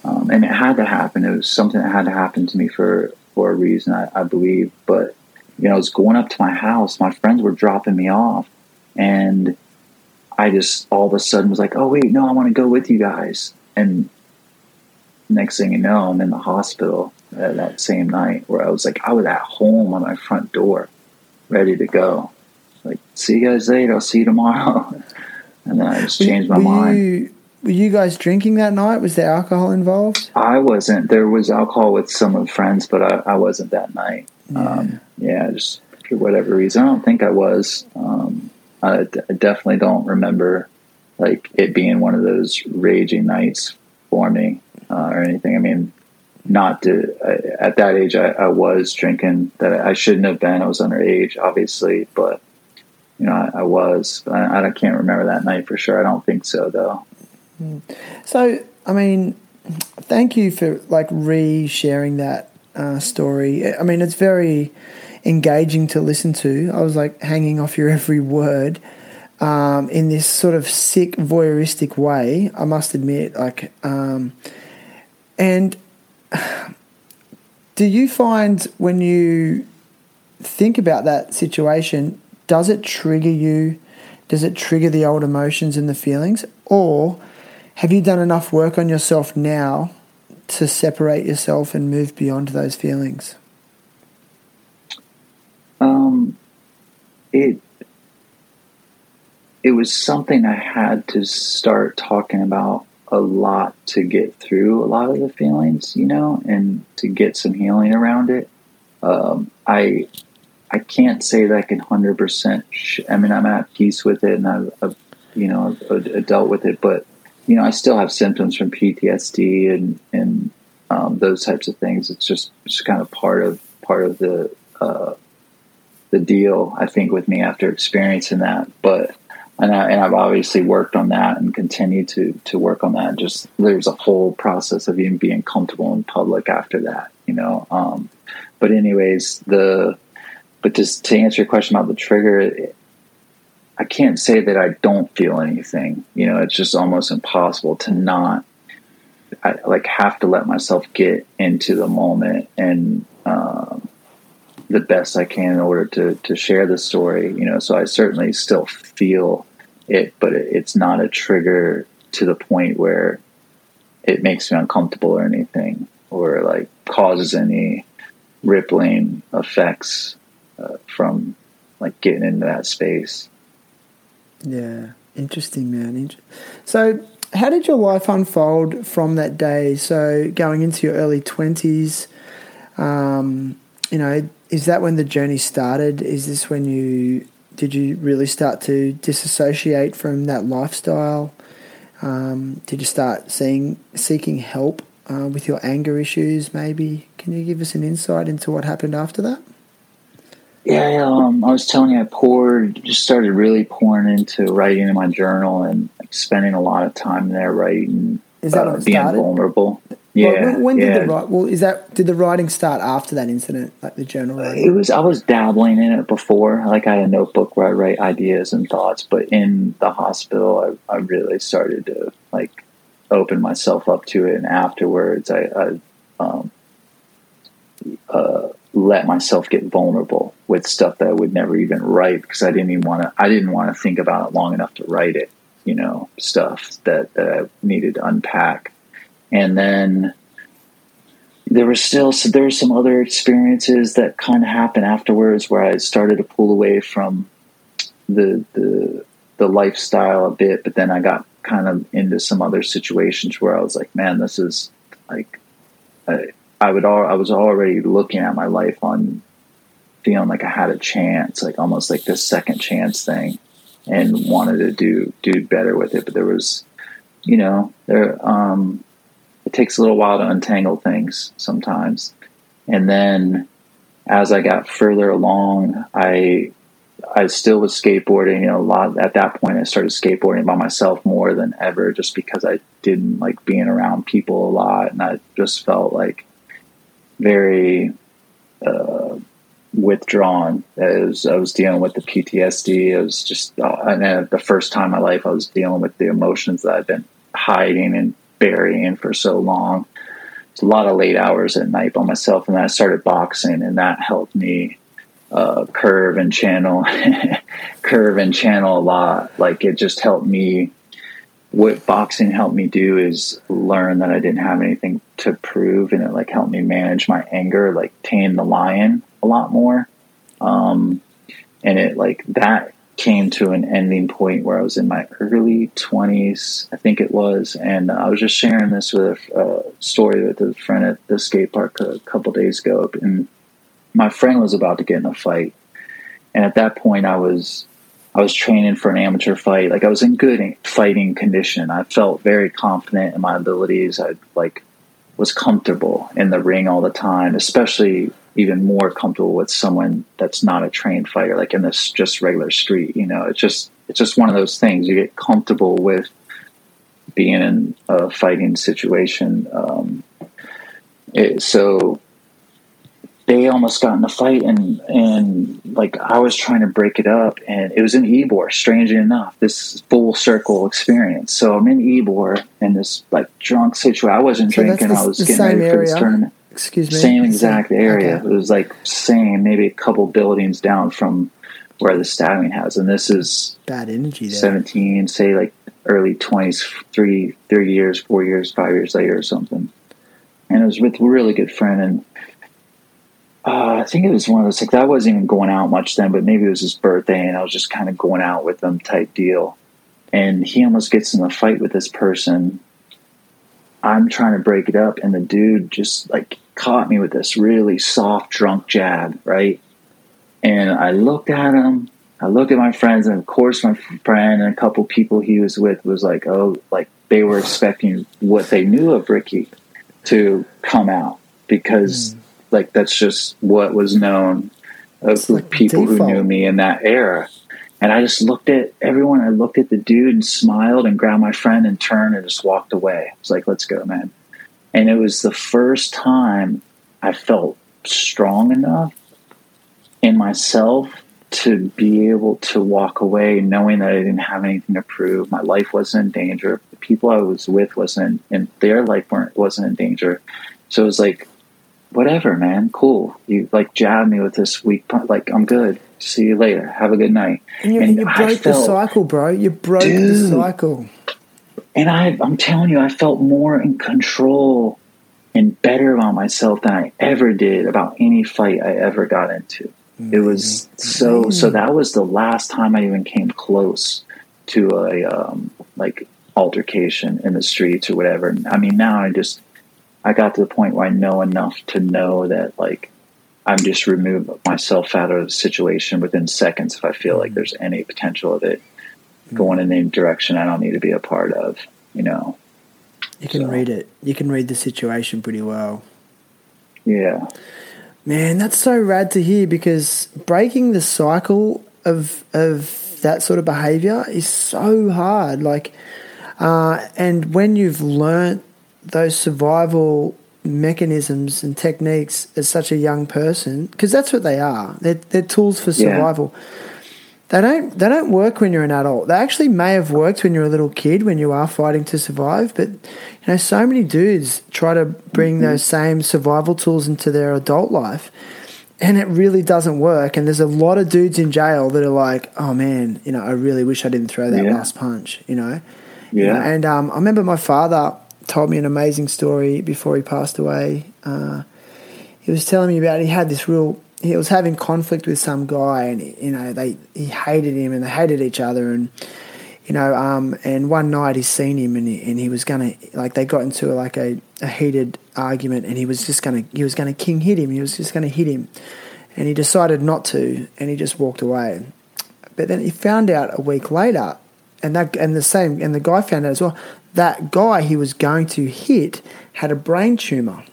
C: um, and it had to happen. It was something that had to happen to me for for a reason, I, I believe. But you know, I was going up to my house. My friends were dropping me off, and I just all of a sudden was like, "Oh wait, no, I want to go with you guys." And next thing you know, I'm in the hospital uh, that same night where I was like, I was at home on my front door, ready to go. Like, see you guys later. I'll see you tomorrow. and then I just changed my
A: were
C: mind.
A: Were you guys drinking that night? Was there alcohol involved?
C: I wasn't. There was alcohol with some of the friends, but I, I wasn't that night.
A: Yeah.
C: Um, yeah, just for whatever reason. I don't think I was. Um, I, d- I definitely don't remember like it being one of those raging nights for me uh, or anything. I mean, not to I, at that age, I, I was drinking that I shouldn't have been. I was underage, obviously, but you know, I, I was. I, I can't remember that night for sure. I don't think so, though.
A: So, I mean, thank you for like re-sharing that uh, story. I mean, it's very engaging to listen to. I was like hanging off your every word um, in this sort of sick voyeuristic way. I must admit, like, um, and do you find when you think about that situation, does it trigger you? Does it trigger the old emotions and the feelings, or have you done enough work on yourself now to separate yourself and move beyond those feelings?
C: Um, it it was something I had to start talking about a lot to get through a lot of the feelings, you know, and to get some healing around it. Um, I I can't say that I can hundred percent. I mean, I'm at peace with it, and I've, I've you know I've, I've dealt with it, but you know, I still have symptoms from PTSD and and um, those types of things. It's just just kind of part of part of the uh, the deal. I think with me after experiencing that, but and I and I've obviously worked on that and continue to to work on that. Just there's a whole process of even being comfortable in public after that, you know. Um, but anyways, the but just to answer your question about the trigger. It, I can't say that I don't feel anything. You know, it's just almost impossible to not. I like have to let myself get into the moment and um, the best I can in order to to share the story. You know, so I certainly still feel it, but it, it's not a trigger to the point where it makes me uncomfortable or anything, or like causes any rippling effects uh, from like getting into that space.
A: Yeah, interesting, man. So, how did your life unfold from that day? So, going into your early twenties, um, you know, is that when the journey started? Is this when you did you really start to disassociate from that lifestyle? Um, did you start seeing seeking help uh, with your anger issues? Maybe can you give us an insight into what happened after that?
C: Yeah, um, I was telling you, I poured, just started really pouring into writing in my journal and like, spending a lot of time there writing,
A: Is that
C: uh,
A: when
C: being
A: started?
C: vulnerable.
A: Well,
C: Yeah,
A: when, when
C: yeah.
A: did the? Well, is that did the writing start after that incident, like the journal writing?
C: It was I was dabbling in it before. Like I had a notebook where I write ideas and thoughts, but in the hospital, I, I really started to like open myself up to it. And afterwards, I, I um, uh, let myself get vulnerable with stuff that I would never even write because I didn't even want to. I didn't want to think about it long enough to write it. You know, stuff that, that I needed to unpack, and then there was still so there were some other experiences that kind of happened afterwards where I started to pull away from the the the lifestyle a bit, but then I got kind of into some other situations where I was like, man, this is like I, I would al- I was already looking at my life on feeling like I had a chance, like almost like this second chance thing, and wanted to do do better with it. But there was, you know, there um, it takes a little while to untangle things sometimes, and then as I got further along, I I still was skateboarding. You know, a lot at that point. I started skateboarding by myself more than ever, just because I didn't like being around people a lot, and I just felt like very uh, withdrawn. As I was dealing with the PTSD, it was just, uh, the first time in my life, I was dealing with the emotions that I've been hiding and burying for so long. It's a lot of late hours at night by myself, and I started boxing, and that helped me uh, curve and channel, curve and channel a lot. Like it just helped me. What boxing helped me do is learn that I didn't have anything to prove, and it like helped me manage my anger, like tame the lion a lot more. Um, and it like that came to an ending point where I was in my early 20s, I think it was. And I was just sharing this with a story with a friend at the skate park a couple days ago. And my friend was about to get in a fight. And at that point, I was. I was training for an amateur fight. Like I was in good fighting condition. I felt very confident in my abilities. I like was comfortable in the ring all the time, especially even more comfortable with someone that's not a trained fighter, like in this just regular street. You know, it's just it's just one of those things. You get comfortable with being in a fighting situation. Um, it, so they almost got in a fight, and and like I was trying to break it up, and it was in Ybor. Strangely enough, this full circle experience. So I'm in Ybor, in this like drunk situation. I wasn't
A: So
C: drinking.
A: the-
C: I was getting ready for this tournament
A: Excuse me.
C: same exact area.
A: Okay.
C: It was like same, maybe a couple buildings down from where the stabbing has. And this is
A: Bad energy there.
C: 17, say like early 20s, three, three years, four years, five years later or something. And it was with a really good friend. And uh, I think it was one of those, like, I wasn't even going out much then, but maybe it was his birthday and I was just kind of going out with them type deal. And he almost gets in a fight with this person. I'm trying to break it up, and the dude just like caught me with this really soft, drunk jab, right? And I looked at him. I looked at my friends, and of course, my friend and a couple people he was with was like, "Oh, like they were expecting what they knew of Ricky to come out because, hmm. like, that's just what was known of
A: It's like
C: people who knew me in that era." And I just looked at everyone. I looked at the dude and smiled and grabbed my friend and turned and just walked away. I was like, let's go, man. And it was the first time I felt strong enough in myself to be able to walk away knowing that I didn't have anything to prove. My life wasn't in danger. The people I was with wasn't in their life weren't wasn't in danger. So it was like, whatever, man, cool. You like jabbed me with this weak punch. Like I'm good. See you later. Have a good night.
A: And you,
C: And
A: and you broke the cycle, bro. You broke the cycle.
C: And I, I'm telling you, I felt more in control and better about myself than I ever did about any fight I ever got into. It was mm-hmm. so. Mm-hmm. So that was the last time I even came close to a um, like altercation in the streets or whatever. I mean, now I just I got to the point where I know enough to know that like I'm just remove myself out of the situation within seconds if I feel like mm-hmm. there's any potential of it going in any direction I don't need to be a part of. You know.
A: You can
C: So-
A: read it. You can read the situation pretty well.
C: Yeah.
A: Man, that's so rad to hear because breaking the cycle of of that sort of behavior is so hard. Like, uh, and when you've learnt those survival mechanisms and techniques as such a young person, because that's what they are. They're, they're tools for
C: Yeah.
A: They don't they don't work when you're an adult. They actually may have worked when you're a little kid when you are fighting to survive, but you know so many dudes try to bring those same survival tools into their adult life and it really doesn't work and there's a lot of dudes in jail that are like, "Oh man, you know, I really wish I didn't throw that
C: Yeah.
A: last punch," you know. You know,
C: Yeah.
A: and um, I remember my father told me an amazing story before he passed away. Uh, he was telling me about he had this real he was having conflict with some guy and you know they he hated him and they hated each other and you know um and one night he seen him and he, and he was gonna like they got into like a, a heated argument and he was just gonna he was gonna king hit him. He was just gonna hit him. And he decided not to and he just walked away. But then he found out a week later and that and the same and the guy found out as well that guy he was going to hit had a brain tumor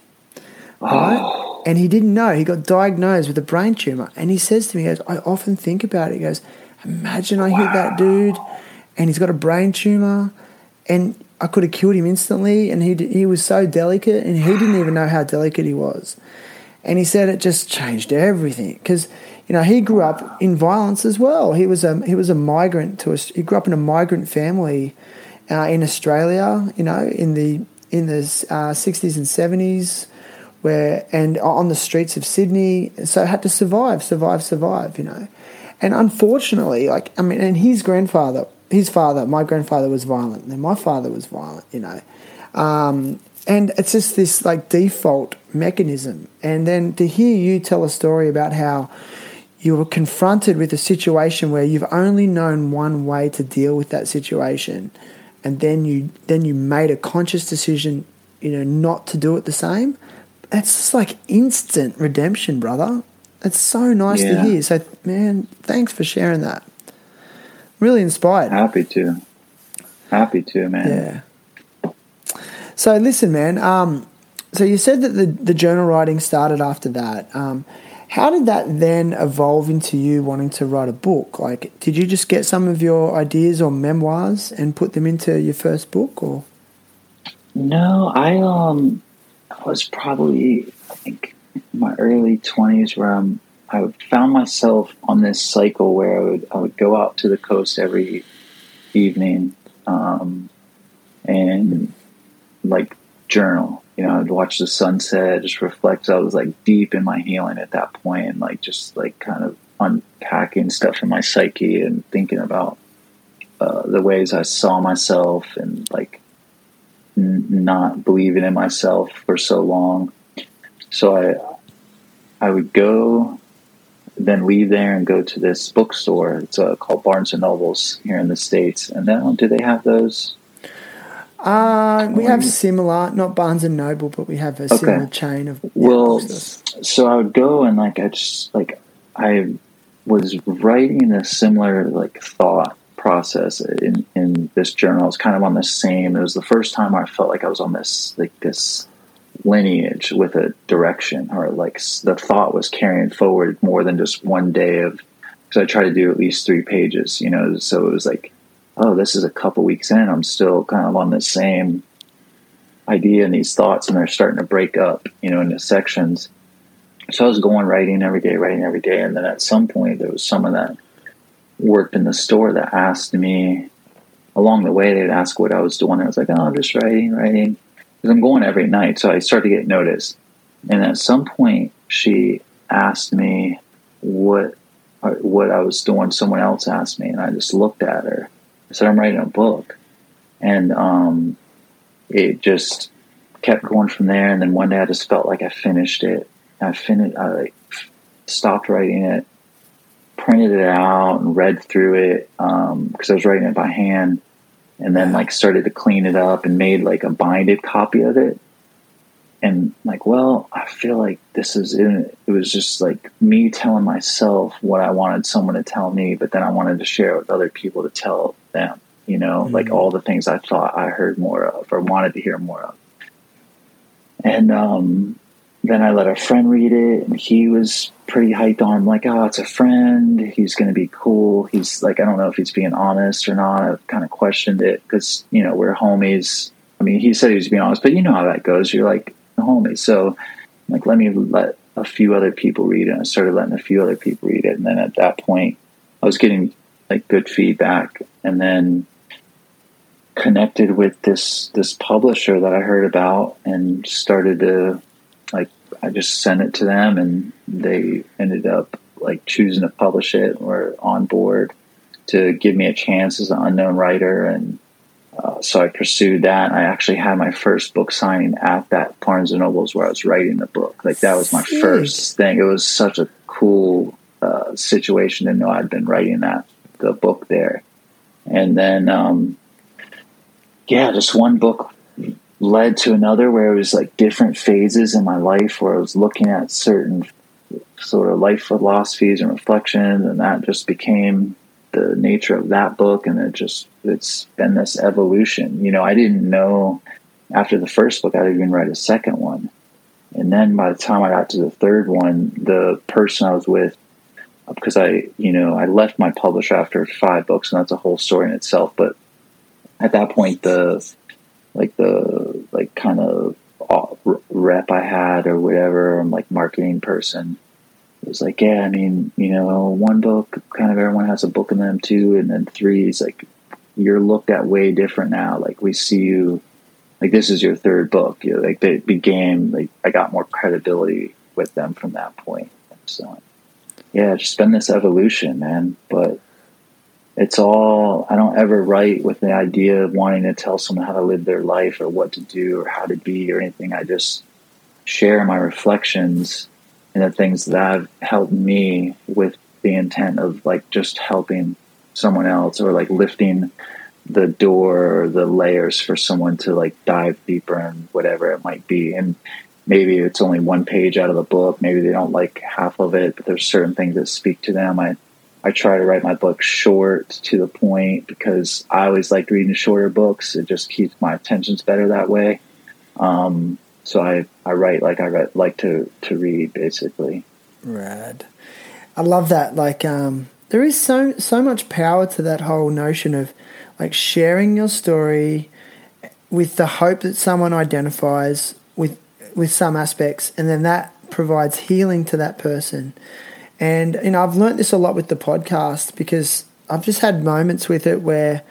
A: right? And he didn't know. He got diagnosed with a brain tumor. And he says to me, he goes, I often think about it. He goes, Imagine I hit that dude and he's got a brain tumor and I could have killed him instantly. And he, he was so delicate and he didn't even know how delicate he was. and he said it just changed everything because you know he grew up in violence as well. He was a he was a migrant to us. he grew up in a migrant family uh, in Australia. You know, in the in the uh, sixties and seventies, where and on the streets of Sydney, so had to survive, survive, survive. You know, and unfortunately, like I mean, and his grandfather, his father, my grandfather was violent, and my father was violent. You know. Um, and it's just this like default mechanism. And then to hear you tell a story about how you were confronted with a situation where you've only known one way to deal with that situation, and then you then you made a conscious decision, you know, not to do it the same. That's just like instant redemption, brother. It's so nice yeah. to hear. So, man, thanks for sharing that. Really inspired.
C: Happy to. Happy to, man.
A: Yeah. So listen, man. Um, so you said that the, the journal writing started after that. Um, how did that then evolve into you wanting to write a book? Like, did you just get some of your ideas or memoirs and put them into your first book, or?
C: No, I um, Was probably I think my early twenties where I'm. I found myself on this cycle where I would I would go out to the coast every evening, um, and like journal. You know, I'd watch the sunset, just reflect. I was like deep in my healing at that point, and like just like kind of unpacking stuff in my psyche and thinking about uh, the ways I saw myself and like n- not believing in myself for so long. So I I would go, then leave there and go to this bookstore. It's uh, called Barnes and Nobles here in the states. And then do they have those
A: uh, we have similar, not Barnes and Noble, but we have a okay. similar chain of.
C: Well, so I would go and like I just like I was writing a similar like thought process in in this journal. It's kind of on the same. It was the first time I felt like I was on this like this lineage with a direction, or like the thought was carrying forward more than just one day of. Because I try to do at least three pages, you know. So it was like oh, this is a couple weeks in, I'm still kind of on the same idea and these thoughts, and they're starting to break up, you know, into sections. So I was going writing every day, writing every day, and then at some point there was some of that worked in the store that asked me along the way. They'd ask what I was doing. I was like, oh, I'm just writing, writing, because I'm going every night. So I started to get noticed, and at some point she asked me what what I was doing. Someone else asked me, and I just looked at her I said, I'm writing a book. And um, it just kept going from there. And then one day I just felt like I finished it. I finished, I like, stopped writing it, printed it out, and read through it because um, I was writing it by hand. And then like started to clean it up and made like a binded copy of it. And like, well, I feel like this is it. It was just like me telling myself what I wanted someone to tell me, but then I wanted to share it with other people to tell them, you know, mm-hmm. like all the things I thought I heard more of or wanted to hear more of. And um, then I let a friend read it, and he was pretty hyped on. like, oh, it's a friend. He's going to be cool. He's like, I don't know if he's being honest or not. I kind of questioned it because you know we're homies. I mean, he said he was being honest, but you know how that goes. You're like homies, so like, let me let a few other people read it. And I started letting a few other people read it, and then at that point, I was getting like good feedback, and then connected with this this publisher that I heard about and started to like I just sent it to them and they ended up like choosing to publish it or on board to give me a chance as an unknown writer and uh, so I pursued that. I actually had my first book signing at that Barnes and Nobles where I was writing the book. Like that was my first thing. It was such a cool uh, situation to know I'd been writing that the book there. And then, um, yeah, just one book led to another where it was like different phases in my life where I was looking at certain sort of life philosophies and reflections, and that just became the nature of that book. And it just, it's been this evolution. You know, I didn't know after the first book I'd even write a second one. And then by the time I got to the third one, the person I was with because I, you know, I left my publisher after five books, and that's a whole story in itself. But at that point, the like the like kind of uh, rep I had or whatever, I'm like marketing person. It was like, yeah, I mean, you know, one book, kind of everyone has a book in them too, and then three is like you're looked at way different now. Like we see you, like this is your third book. You know, like they became like I got more credibility with them from that point. So yeah, just been this evolution, man. But it's all I don't ever write with the idea of wanting to tell someone how to live their life or what to do or how to be or anything. I just share my reflections and the things that have helped me with the intent of like just helping someone else or like lifting the door or the layers for someone to like dive deeper and whatever it might be. And maybe it's only one page out of the book. Maybe they don't like half of it, but there's certain things that speak to them. I I try to write my book short to the point because I always like reading shorter books. It just keeps my attentions better that way. Um, so I, I write like I write, like to, to read basically.
A: Rad. I love that. Like, um, there is so, so much power to that whole notion of like sharing your story with the hope that someone identifies with, with some aspects and then that provides healing to that person and you know, I've learnt this a lot with the podcast because I've just had moments with it where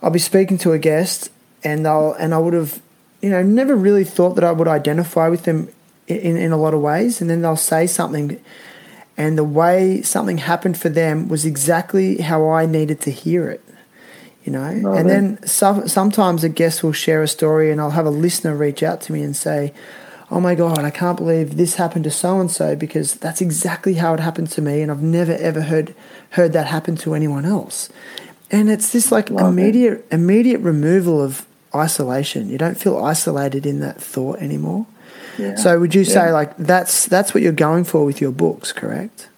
A: I'll be speaking to a guest and they'll and I would have, you know, never really thought that I would identify with them in, in a lot of ways. And then they'll say something and the way something happened for them was exactly how I needed to hear it. You know, oh, and then some, sometimes a guest will share a story, and I'll have a listener reach out to me and say, oh my God, I can't believe this happened to so and so because that's exactly how it happened to me, and I've never ever heard heard that happen to anyone else. And it's this like Love immediate it. immediate removal of isolation. You don't feel isolated in that thought anymore. Yeah. So would you yeah. say like that's that's what you're going for with your books, correct?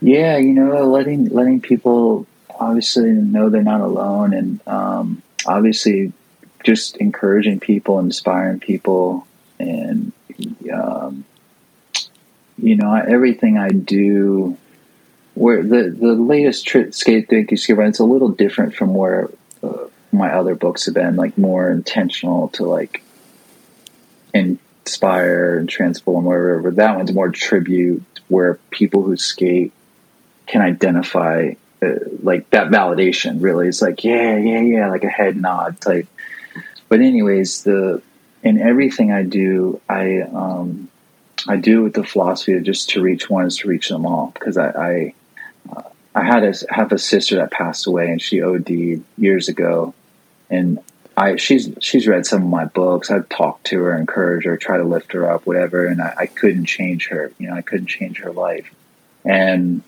C: Yeah, you know, letting letting people obviously know they're not alone, and um, obviously just encouraging people, inspiring people and um, you know everything I do. Where the the latest tri- skate think you skate it's a little different from where uh, my other books have been, like more intentional to like inspire and transform. Wherever that one's more tribute, where people who skate can identify uh, like that validation. Really, it's like yeah, yeah, yeah, like a head nod type. But anyways, the in everything I do, I um, I do with the philosophy of just to reach one is to reach them all because I I, uh, I had a have a sister that passed away and she OD'd years ago, and I she's she's read some of my books. I've talked to her, encouraged her, try to lift her up, whatever, and I, I couldn't change her. You know, I couldn't change her life, and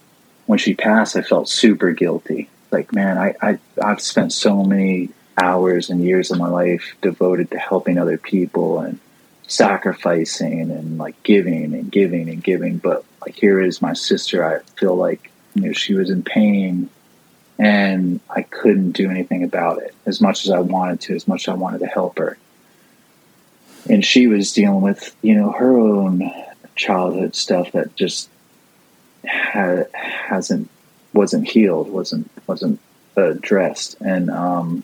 C: when she passed, I felt super guilty. Like, man, I, I I've spent so many hours and years of my life devoted to helping other people and sacrificing and like giving and giving and giving. But like here is my sister. I feel like you know she was in pain and I couldn't do anything about it as much as I wanted to, as much as I wanted to help her. And she was dealing with, you know, her own childhood stuff that just ha- hasn't wasn't healed, wasn't wasn't addressed, and um,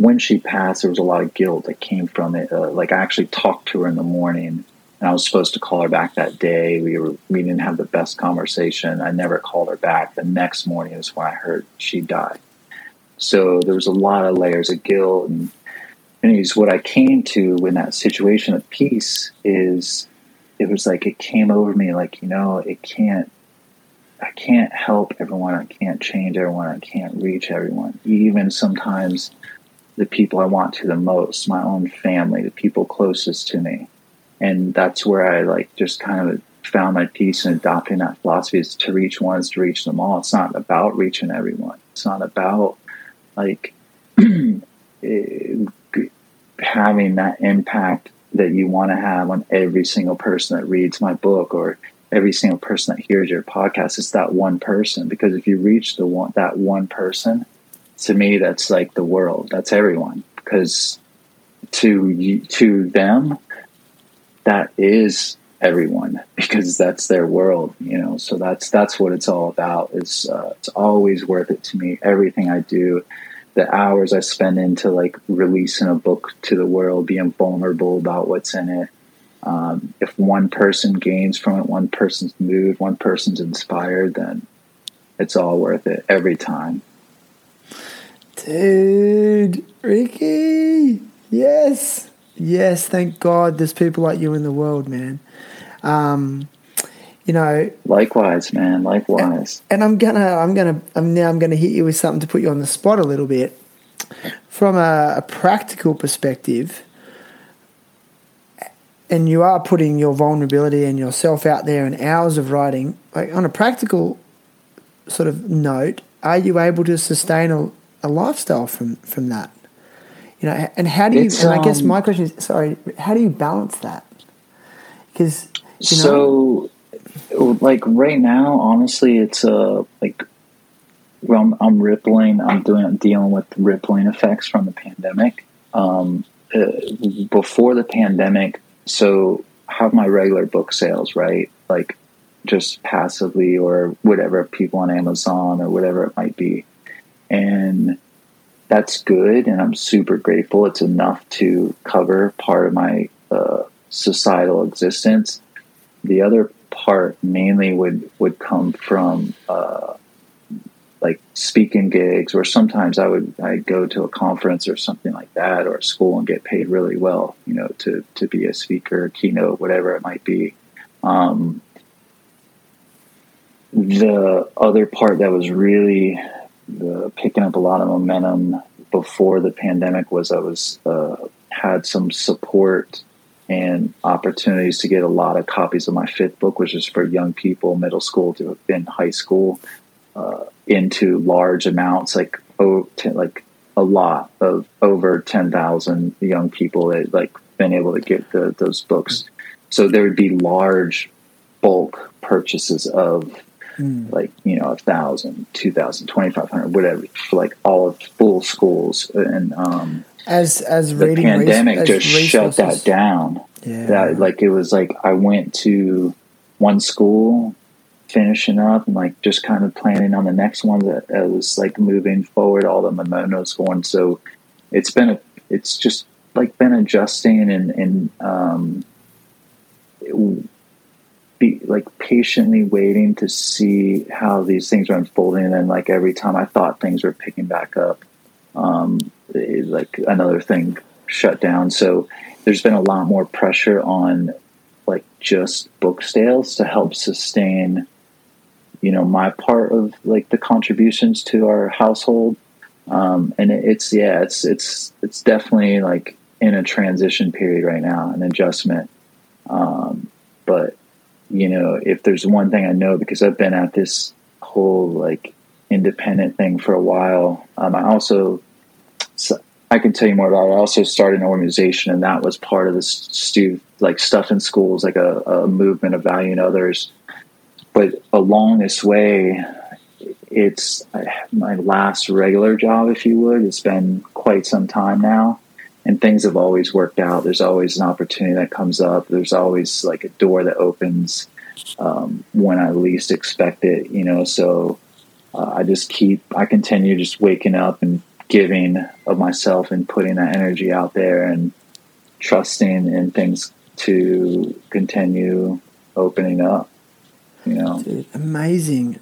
C: when she passed, there was a lot of guilt that came from it. Uh, like I actually talked to her in the morning, and I was supposed to call her back that day. We were we didn't have the best conversation. I never called her back. The next morning is when I heard she died. So there was a lot of layers of guilt, and anyways, what I came to in that situation of peace is it was like it came over me like you know it can't I can't help everyone. I can't change everyone. I can't reach everyone. Even sometimes the people I want to the most, my own family, the people closest to me. And that's where I like just kind of found my peace in adopting that philosophy is to reach one is to reach them all. It's not about reaching everyone. It's not about like eh, having that impact that you want to have on every single person that reads my book or every single person that hears your podcast. It's that one person because if you reach the one that one person, to me that's like the world. That's everyone. Because to to them that is everyone because that's their world you know? So that's that's what it's all about. It's uh, it's always worth it to me. Everything i do the hours I spend into like releasing a book to the world, being vulnerable about what's in it. Um, if one person gains from it, one person's moved, one person's inspired, then it's all worth it every time.
A: Dude, Ricky, yes, yes. Thank God, there's people like you in the world, man. Um, you know,
C: likewise, man. Likewise.
A: And, and I'm gonna, I'm gonna, I'm now, I'm gonna hit you with something to put you on the spot a little bit. From a, a practical perspective, and you are putting your vulnerability and yourself out there and hours of writing. Like on a practical sort of note, are you able to sustain a, a lifestyle from from that? You know, and how do you? It's, and I guess my um, question is, sorry, how do you balance that? Because you
C: know, so, like right now, honestly, it's a uh, like. Well, I'm, I'm rippling. I'm doing. I'm dealing with rippling effects from the pandemic. Um, uh, before the pandemic, so have my regular book sales, right? Like just passively or whatever people on Amazon or whatever it might be. And that's good. And I'm super grateful. It's enough to cover part of my uh, societal existence. The other part mainly would, would come from uh, like speaking gigs, or sometimes I would I'd go to a conference or something like that, or a school and get paid really well, you know, to to be a speaker, keynote, whatever it might be. Um, the other part that was really the, picking up a lot of momentum before the pandemic was I was uh, had some support and opportunities to get a lot of copies of my fifth book, which is for young people, middle school to in high school, uh, into large amounts, like oh, t- like a lot of over ten thousand young people that like been able to get the, those books. So there would be large bulk purchases of mm. like you know a thousand, two thousand, twenty five hundred, whatever, for like all of full schools. And um,
A: as as
C: the pandemic res- just shut that down. Yeah, that like it was like I went to one school finishing up and like just kind of planning on the next one that was like moving forward all the momentum's going so it's been a it's just like been adjusting and and um be like patiently waiting to see how these things are unfolding. And then like every time i thought things were picking back up um like another thing shut down. So there's been a lot more pressure on like just book sales to help sustain you know my part of like the contributions to our household. Um, and it, it's yeah it's it's it's definitely like in a transition period right now an adjustment. Um, but you know if there's one thing i know because i've been at this whole like independent thing for a while um, i also i can tell you more about it i also started an organization and that was part of this like stuff in schools like a, a movement of valuing others but along this way, it's my last regular job, if you would. It's been quite some time now, and things have always worked out. There's always an opportunity that comes up. There's always like a door that opens um, when I least expect it. You know, so uh, I just keep. I continue just waking up and giving of myself and putting that energy out there and trusting in things to continue opening up you know.
A: Dude, amazing.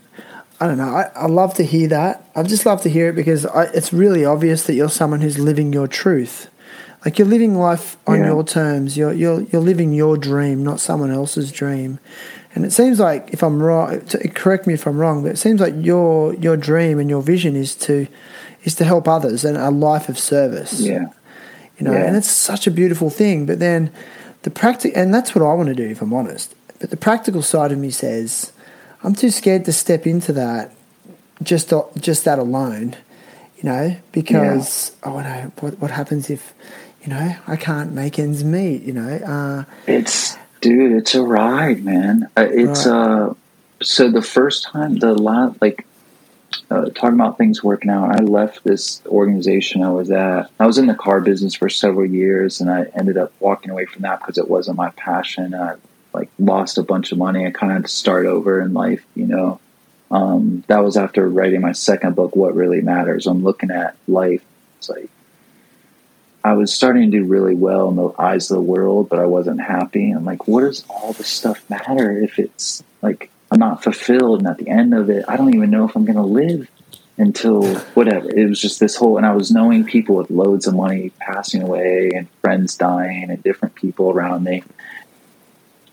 A: I don't know. I, I love to hear that. I just love to hear it because I, it's really obvious that you're someone who's living your truth. Like you're living life on yeah. your terms. You're you're you're living your dream, not someone else's dream. And it seems like if I'm wrong, correct me if I'm wrong, but it seems like your your dream and your vision is to is to help others and a life of service.
C: Yeah.
A: You know, yeah. and it's such a beautiful thing. But then the practice, and that's what I want to do, if I'm honest. But the practical side of me says, I'm too scared to step into that, just just that alone, you know, because yeah. oh no, what what happens if, you know, I can't make ends meet, you know? Uh,
C: it's dude, it's a ride, man. Uh, it's right. uh, so the first time the last like uh, talking about things working out. I left this organization I was at. I was in the car business for several years, and I ended up walking away from that because it wasn't my passion. I like lost a bunch of money. I kind of had to start over in life, you know. Um, that was after writing my second book, What Really Matters. I'm looking at life. It's like I was starting to do really well in the eyes of the world, but I wasn't happy. I'm like, what does all this stuff matter if it's like I'm not fulfilled? And at the end of it, I don't even know if I'm going to live until whatever. It was just this whole, and I was knowing people with loads of money passing away and friends dying and different people around me.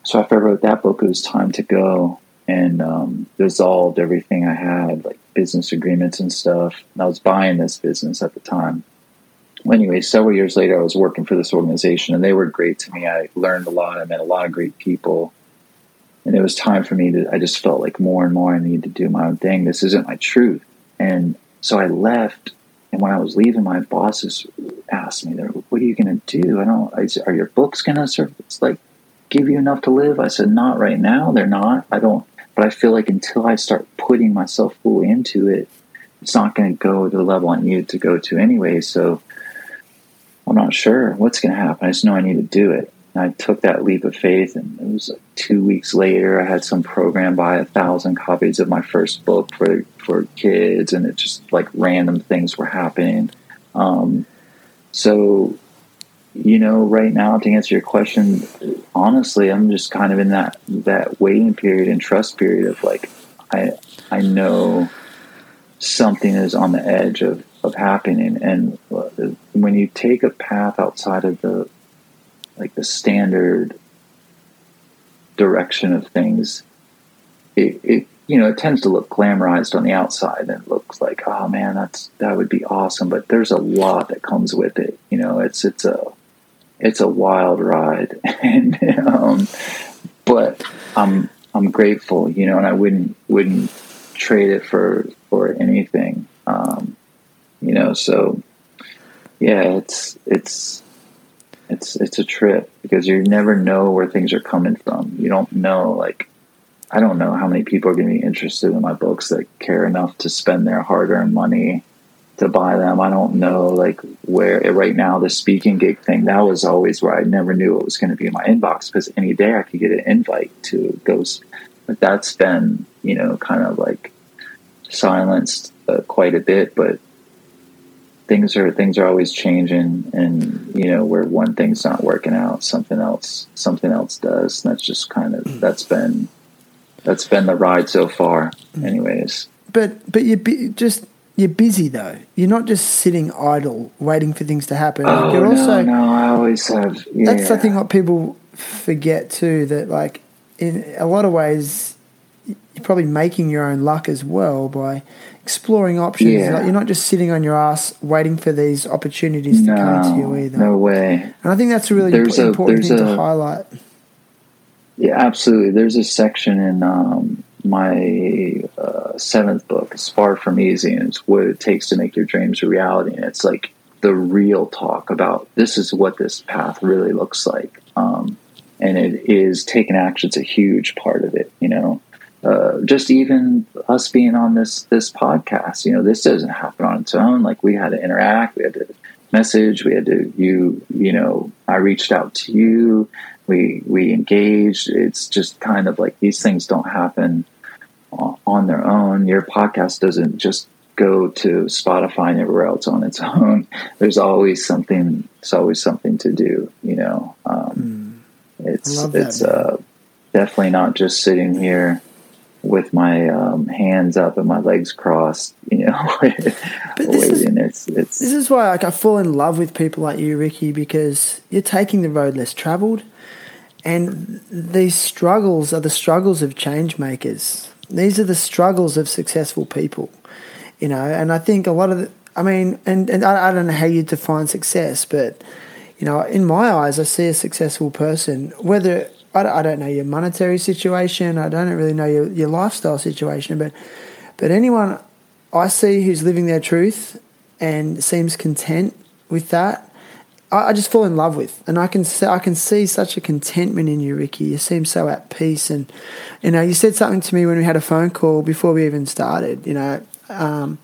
C: So after I wrote that book, it was time to go and um, dissolved everything I had, like business agreements and stuff. And I was buying this business at the time. Anyway, several years later, I was working for this organization, and they were great to me. I learned a lot. I met a lot of great people, and it was time for me to. I just felt like more and more I needed to do my own thing. This isn't my truth, and so I left. And when I was leaving, my bosses asked me, "What are you going to do? I don't. I said, are your books going to serve? It's like give you enough to live?" I said, "Not right now. They're not. I don't." But I feel like until I start putting myself fully into it, it's not going to go to the level I need to go to anyway. So I'm not sure what's going to happen. I just know I need to do it. And I took that leap of faith, and it was like two weeks later. I had some program buy a thousand copies of my first book for for kids, and it just like random things were happening. Um, so you know, right now to answer your question, honestly, I'm just kind of in that that waiting period and trust period of like, I I know something is on the edge of of happening, and when you take a path outside of the like the standard direction of things, it, it you know it tends to look glamorized on the outside and it looks like oh man that's that would be awesome. But there's a lot that comes with it. You know it's it's a it's a wild ride, and um, but I'm I'm grateful, you know, and I wouldn't wouldn't trade it for for anything, um, you know. So yeah, it's it's it's it's a trip because you never know where things are coming from. You don't know like I don't know how many people are going to be interested in my books that care enough to spend their hard earned money to buy them. I don't know like where right now the speaking gig thing that was always where I never knew it was going to be in my inbox because any day I could get an invite to go. But that's been you know kind of like silenced uh, quite a bit, but things are things are always changing and you know where one thing's not working out something else something else does and that's just kind of mm. that's been that's been the ride so far mm. anyways
A: but but you be, just you're busy though. You're not just sitting idle waiting for things to happen.
C: Oh,
A: you're
C: also no, no, I always have. Yeah.
A: That's I think what people forget too. That like in a lot of ways, you're probably making your own luck as well by exploring options. Yeah. Like you're not just sitting on your ass waiting for these opportunities no, to come to you either.
C: No way.
A: And I think that's a really there's important a, thing a, to highlight.
C: Yeah, absolutely. There's a section in um, my uh, seventh book. It's far from easy, and it's what it takes to make your dreams a reality. And it's like the real talk about this is what this path really looks like. Um, and it is taking action. It's a huge part of it. You know, uh, just even us being on this this podcast. You know, this doesn't happen on its own. Like we had to interact. We had to message. We had to you. You know, I reached out to you. We we engaged. It's just kind of like these things don't happen on their own. Your podcast doesn't just go to Spotify and everywhere else on its own. There's always something. There's always something to do. You know, um, mm. it's it's uh, definitely not just sitting here with my um, hands up and my legs crossed. You know,
A: but this. Is, it's, it's this is why like, I fall in love with people like you, Ricky, because you're taking the road less travelled. And these struggles are the struggles of change makers. These are the struggles of successful people, you know. And I think a lot of the, I mean, and, and I, I don't know how you define success, but, you know, in my eyes, I see a successful person, whether I don't know your monetary situation, I don't really know your, your lifestyle situation, but, but anyone I see who's living their truth and seems content with that, I, just fall in love with, and I can I can see such a contentment in you, Ricky. You seem so at peace, and you know, you said something to me when we had a phone call before we even started. You know, um,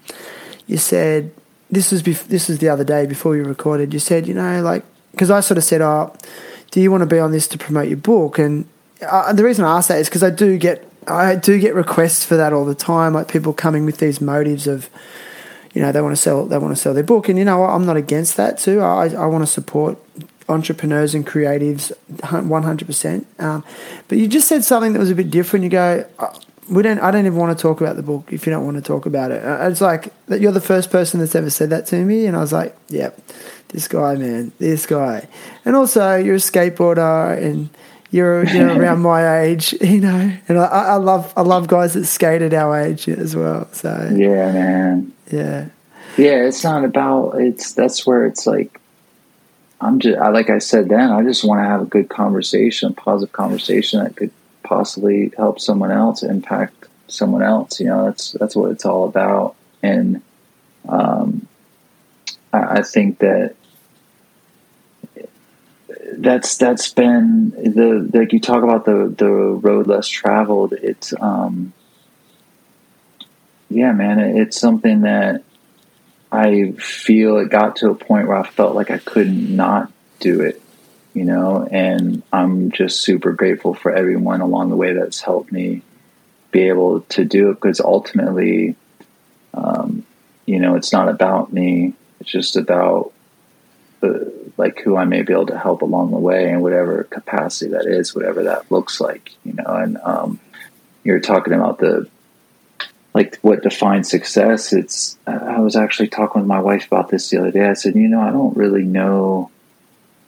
A: you said this was bef- this was the other day before we recorded. You said, you know, like because I sort of said, oh, do you want to be on this to promote your book? And uh, the reason I ask that is because I do get I do get requests for that all the time, like people coming with these motives of, you know, they want to sell they want to sell their book, and you know, I'm not against that too. I I want to support entrepreneurs and creatives 100%. Um, but you just said something that was a bit different. You go, uh, we don't. I don't even want to talk about the book if you don't want to talk about it. Uh, it's like you're the first person that's ever said that to me, and I was like, yep, this guy, man, this guy. And also, you're a skateboarder, and you're you know around my age, you know, and I, I love I love guys that skate at our age as well. So
C: yeah, man,
A: yeah,
C: yeah. It's not about it's that's where it's like I'm just I, like I said then. I just want to have a good conversation, a positive conversation that could possibly help someone else, impact someone else. You know, that's that's what it's all about. And um, I, I think that that's that's been the like you talk about the the road less traveled. It's um, yeah, man. It's something that I feel it got to a point where I felt like I could not do it, you know, and I'm just super grateful for everyone along the way that's helped me be able to do it because ultimately, um, you know, it's not about me. It's just about the, like who I may be able to help along the way in whatever capacity that is, whatever that looks like, you know, and, um, you're talking about the like what defines success. It's I was actually talking with my wife about this the other day. I said, you know, I don't really know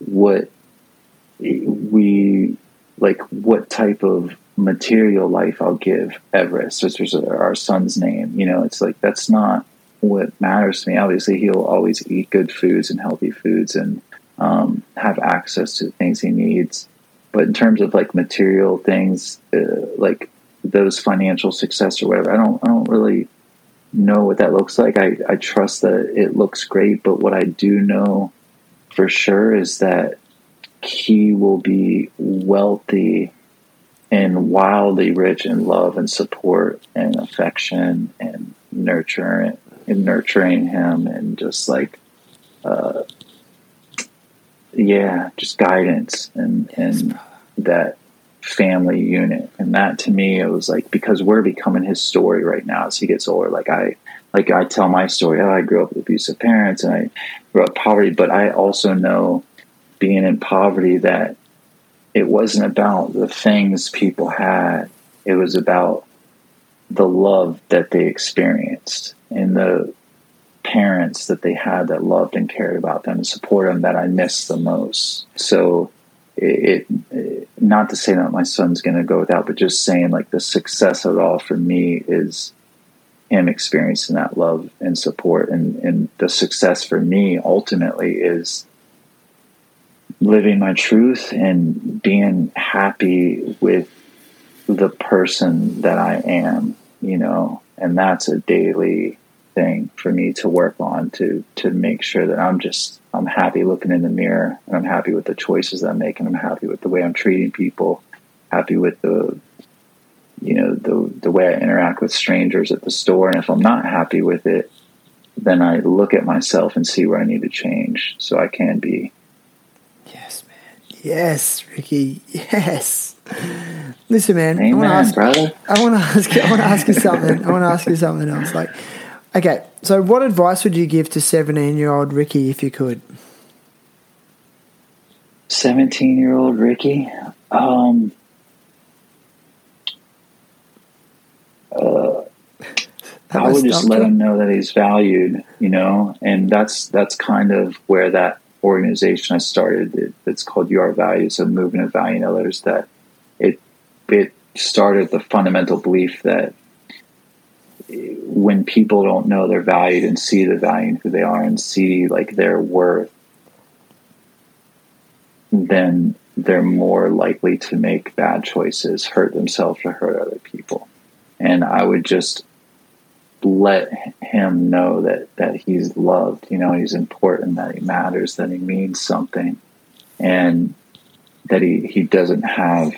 C: what we like what type of material life I'll give Everest, which is our son's name. You know, it's like that's not what matters to me. Obviously, he'll always eat good foods and healthy foods and um, have access to things he needs. But in terms of like material things, uh, like those financial success or whatever. I don't I don't really know what that looks like. I, I trust that it looks great, but what I do know for sure is that he will be wealthy and wildly rich in love and support and affection and nurturing and nurturing him and just like uh, yeah, just guidance and and that family unit. And that to me, it was like, because we're becoming his story right now as he gets older. Like I, like I tell my story, oh, I grew up with abusive parents and I grew up poverty, but I also know being in poverty that it wasn't about the things people had. It was about the love that they experienced and the parents that they had that loved and cared about them and supported them that I miss the most. So it, it, not to say that my son's going to go without, but just saying like the success of it all for me is him experiencing that love and support, and and the success for me ultimately is living my truth and being happy with the person that I am, you know, and that's a daily thing for me to work on to to make sure that I'm just I'm happy looking in the mirror and I'm happy with the choices that I'm making. I'm happy with the way I'm treating people, happy with the you know the the way I interact with strangers at the store and if I'm not happy with it then I look at myself and see where I need to change so I can be
A: Yes, man. Yes, Ricky. Yes. Listen, man.
C: Amen,
A: I want to ask.
C: brother.
A: I want to ask. I want to ask you something. I want to ask you something else. Like, Okay, so what advice would you give to 17 year old Ricky if you could?
C: 17 year old Ricky? Um, uh, I would just let him know that he's valued, you know, and that's that's kind of where that organization I started. It, it's called You Are Valued, a movement of valuing others. That it it started the fundamental belief that when people don't know they're valued and see the value in who they are and see like their worth, then they're more likely to make bad choices, hurt themselves or hurt other people. And I would just let him know that that he's loved, you know, he's important, that he matters, that he means something, and that he he doesn't have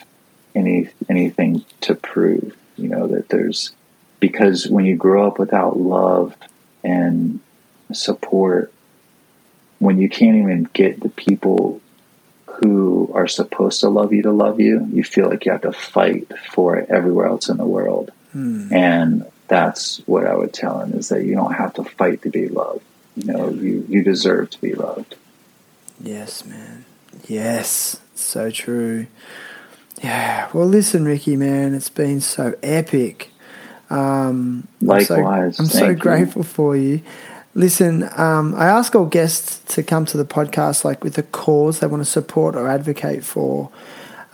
C: any anything to prove. You know that there's because when you grow up without love and support, when you can't even get the people who are supposed to love you to love you, you feel like you have to fight for it everywhere else in the world.
A: Hmm.
C: And that's what I would tell him is that you don't have to fight to be loved. You know, you, you deserve to be loved.
A: Yes, man. Yes, so true. Yeah. Well, listen, Ricky, man, it's been so epic. Um,
C: Likewise.
A: I'm so, I'm so
C: Thank you.
A: grateful for you. Listen, um, I ask all guests to come to the podcast like with a cause they want to support or advocate for.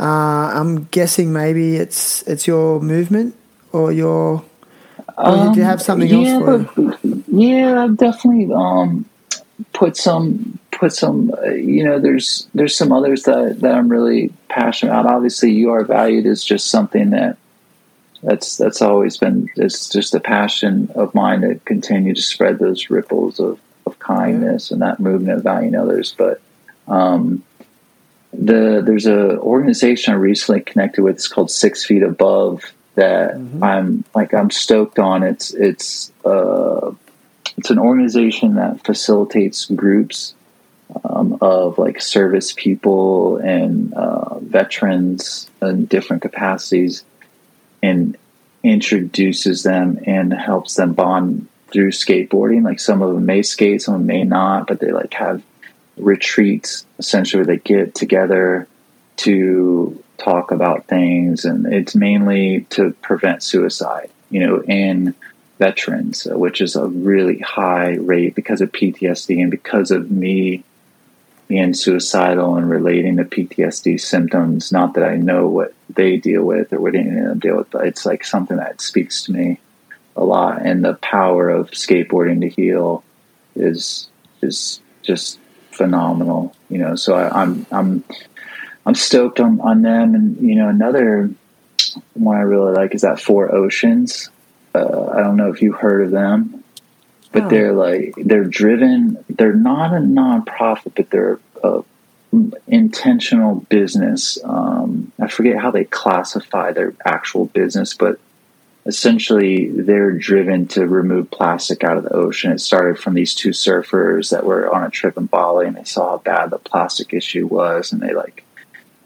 A: Uh, I'm guessing maybe it's it's your movement or your. Or do you have something
C: Um, yeah,
A: else for?
C: yeah, I've definitely um, put some put some. Uh, you know, there's there's some others that that I'm really passionate about. Obviously, you are valued is just something that that's that's always been. It's just a passion of mine to continue to spread those ripples of of kindness and that movement of valuing others. But um, the there's a organization I recently connected with. It's called Six Feet Above. That I'm like I'm stoked on. It's it's uh, it's an organization that facilitates groups um, of like service people and uh, veterans in different capacities, and introduces them and helps them bond through skateboarding. Like some of them may skate, some may not, but they like have retreats essentially where they get together to talk about things and it's mainly to prevent suicide you know in veterans which is a really high rate because of ptsd and because of me being suicidal and relating to ptsd symptoms not that i know what they deal with or what any of them deal with but it's like something that speaks to me a lot. And the power of skateboarding to heal is is just phenomenal you know. So I, i'm i'm i'm stoked on on them. And you know another one i really like is that four oceans. Uh, i don't know if you heard of them but they're like they're driven they're not a nonprofit but they're a intentional business um, i forget how they classify their actual business but essentially they're driven to remove plastic out of the ocean. It started from these two surfers that were on a trip in Bali and they saw how bad the plastic issue was and they like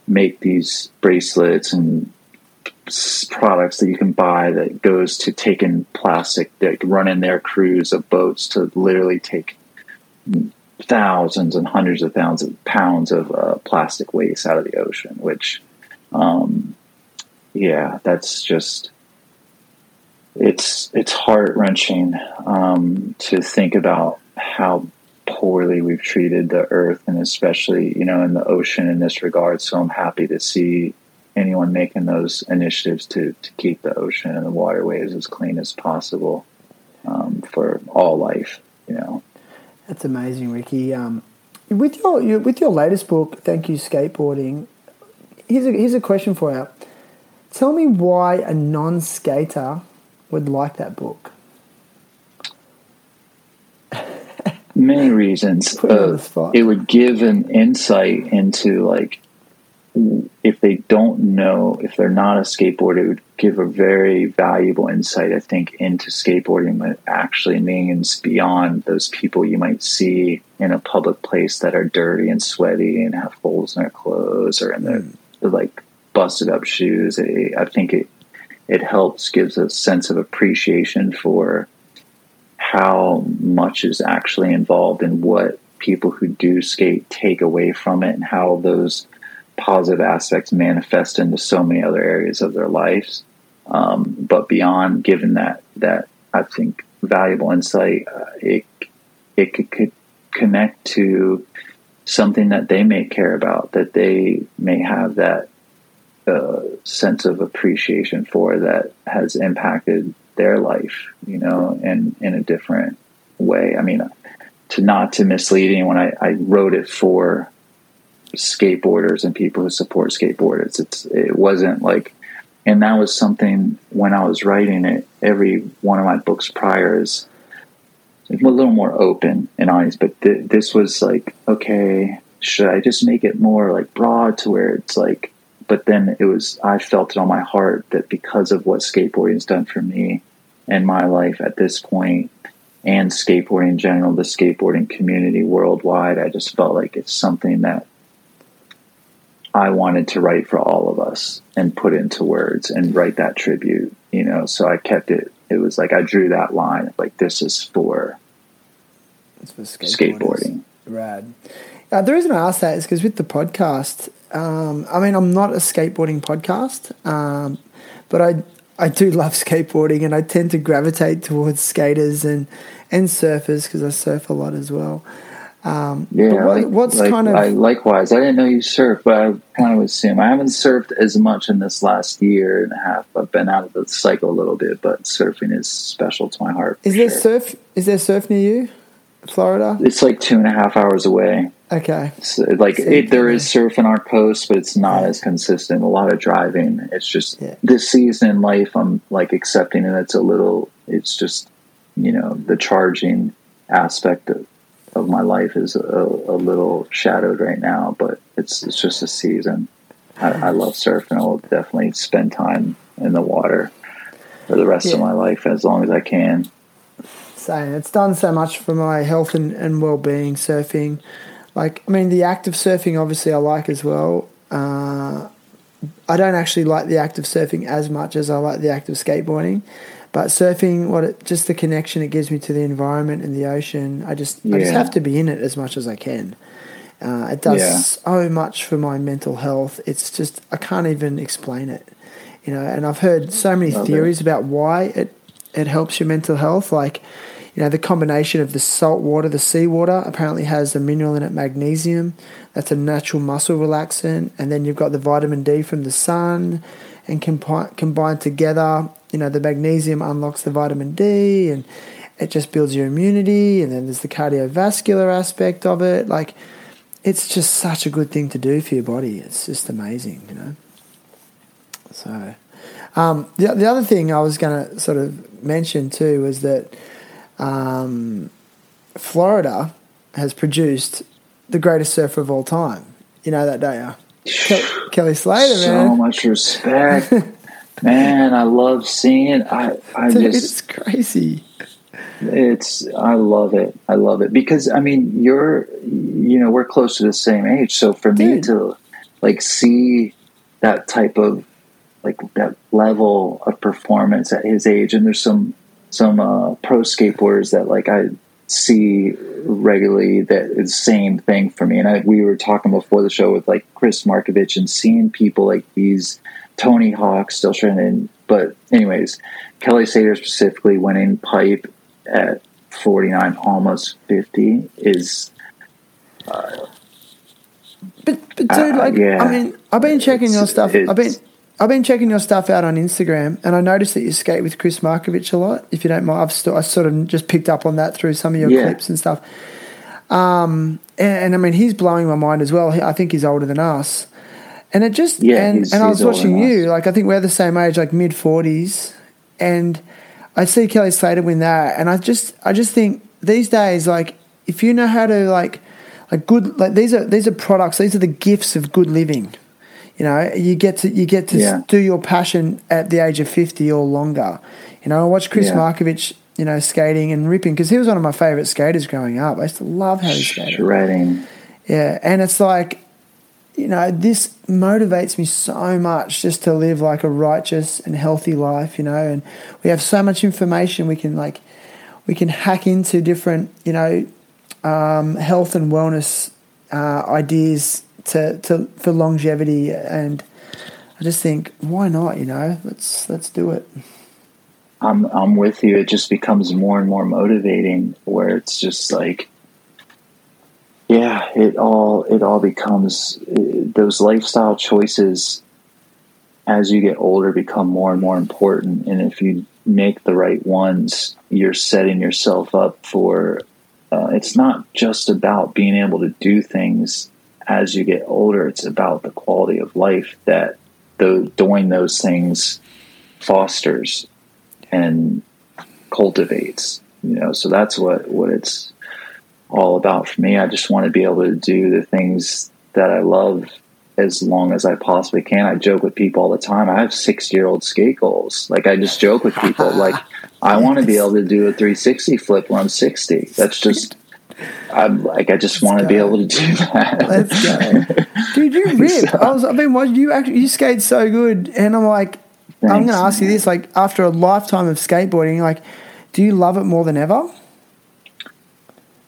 C: make these bracelets and products that you can buy that goes to taking plastic that run in their crews of boats to literally take thousands and hundreds of thousands of pounds of uh, plastic waste out of the ocean which um, yeah that's just it's it's heart wrenching um, to think about how poorly we've treated the earth and especially you know in the ocean in this regard. So I'm happy to see anyone making those initiatives to to keep the ocean and the waterways as clean as possible um, for all life. You know.
A: That's amazing, Ricky. Um, with your, your with your latest book, Thank You Skateboarding. Here's a here's a question for you. Tell me why a non-skater would like that book.
C: many reasons.
A: Put you on
C: Uh, it would give an insight into like if they don't know if they're not a skateboarder, it would give a very valuable insight, I think, into skateboarding what actually means beyond those people you might see in a public place that are dirty and sweaty and have holes in their clothes or in their, mm. their like busted up shoes. It, I think it it helps gives a sense of appreciation for how much is actually involved in what people who do skate take away from it and how those positive aspects manifest into so many other areas of their lives. Um, but beyond given that that I think valuable insight, uh, it it could, could connect to something that they may care about, that they may have that uh, sense of appreciation for that has impacted their life, you know, in in a different way. I mean, to not to mislead anyone, I, I wrote it for skateboarders and people who support skateboarders. It's it wasn't like, and that was something when I was writing it. Every one of my books prior is a little more open and honest, but th- this was like, okay, should I just make it more like broad to where it's like but then it was I felt it on my heart that because of what skateboarding has done for me and my life at this point and skateboarding in general, the skateboarding community worldwide, I just felt like it's something that I wanted to write for all of us and put into words and write that tribute, you know. So I kept it. It was like I drew that line, like this is for
A: It's for
C: skateboarding.
A: Rad. Uh, the reason I ask that is because with the podcast, um, I mean, I'm not a skateboarding podcast, um, but I I do love skateboarding, and I tend to gravitate towards skaters and and surfers because I surf a lot as well. Um,
C: Yeah,
A: what,
C: like,
A: what's
C: like,
A: kind of
C: I, likewise. I didn't know you surf, but I kind of assume I haven't surfed as much in this last year and a half. I've been out of the cycle a little bit, but surfing is special to my heart.
A: is there
C: sure.
A: surf? Is there surf near you, Florida?
C: It's like two and a half hours away.
A: Okay,
C: So, like it, there is surf in our coast, but it's not
A: Yeah.
C: as consistent. A lot of driving. It's just
A: Yeah.
C: this season in life. I'm like accepting it. It's a little. It's just you know the charging aspect of, of my life is a, a little shadowed right now. But it's it's just a season. I, I love surfing. I will definitely spend time in the water for the rest of my life as long as I can.
A: same. It's done so much for my health and, and well being. Surfing, like I mean, the act of surfing obviously I like as well. Uh, I don't actually like the act of surfing as much as I like the act of skateboarding. But surfing, what it, just the connection it gives me to the environment and the ocean, I just I just have to be in it as much as I can. Uh, it does
C: Yeah.
A: so much for my mental health. It's just I can't even explain it, you know. And I've heard so many
C: Love it.
A: theories about why it it helps your mental health. Like, you know, the combination of the salt water, the seawater, apparently has a mineral in it, magnesium. That's a natural muscle relaxant. And then you've got the vitamin D from the sun, and compi- combined together, you know, the magnesium unlocks the vitamin D, and it just builds your immunity. And then there's the cardiovascular aspect of it. Like, it's just such a good thing to do for your body. It's just amazing, you know. So, um, the the other thing I was going to sort of mention too was that um, Florida has produced the greatest surfer of all time. You know that, don't you? Ke- Kelly Slater, man.
C: so much respect, man. I love seeing it. I I
A: Dude,
C: just
A: it's crazy.
C: It's I love it. I love it because I mean you're you know we're close to the same age, so for me to like see that type of like that level of performance at his age, and there's some some uh, pro skateboarders that like I see regularly that is the same thing for me. And I, we were talking before the show with like Chris Markovich and seeing people like these Tony Hawk still trying to. But anyways, Kelly Slater specifically winning pipe at 49, almost 50 is
A: But but dude,
C: Uh,
A: like
C: yeah.
A: I mean, I've been checking your stuff. I've been I've been checking your stuff out on Instagram, and I noticed that you skate with Chris Markovich a lot. If you don't mind, I've I sort of just picked up on that through some of your
C: Yeah.
A: clips and stuff. Um, and, and I mean, he's blowing my mind as well. I think he's older than us, and it just
C: Yeah,
A: and
C: he's-
A: and I was watching you. Like I think we're the same age, like mid forties, and I see Kelly Slater win that, and I just I just think these days, like if you know how to like like good like these are these are products, these are the gifts of good living. You know, you get to you get to
C: Yeah.
A: do your passion at the age of fifty or longer. You know, I watched Chris
C: Yeah.
A: Markovich, you know, skating and ripping because he was one of my favorite skaters growing up. I used to love how he skated.
C: shredding.
A: Yeah, and it's like, you know, this motivates me so much just to live like a righteous and healthy life, you know, and we have so much information we can like we can hack into different, you know, um, health and wellness uh, ideas to, to for longevity and I just think why not, you know? Let's let's do it.
C: I'm I'm with you. It just becomes more and more motivating where it's just like yeah, it all it all becomes uh, those lifestyle choices as you get older become more and more important. And if you make the right ones, you're setting yourself up for uh, it's not just about being able to do things as you get older, it's about the quality of life that the doing those things fosters and cultivates you know? So that's what what it's all about for me i just want to be able to do the things that i love as long as i possibly can i joke with people all the time i have six year old skate goals like i just joke with people like i want to be able to do a 360 flip when i'm 60 that's just I'm like, I just want to be able to do that.
A: Let's go, dude. You rip. I was. I've been watching you. Actually, you skate so good, and I'm like, I'm going to ask you this. Like, after a lifetime of skateboarding, like, do you love it more than ever?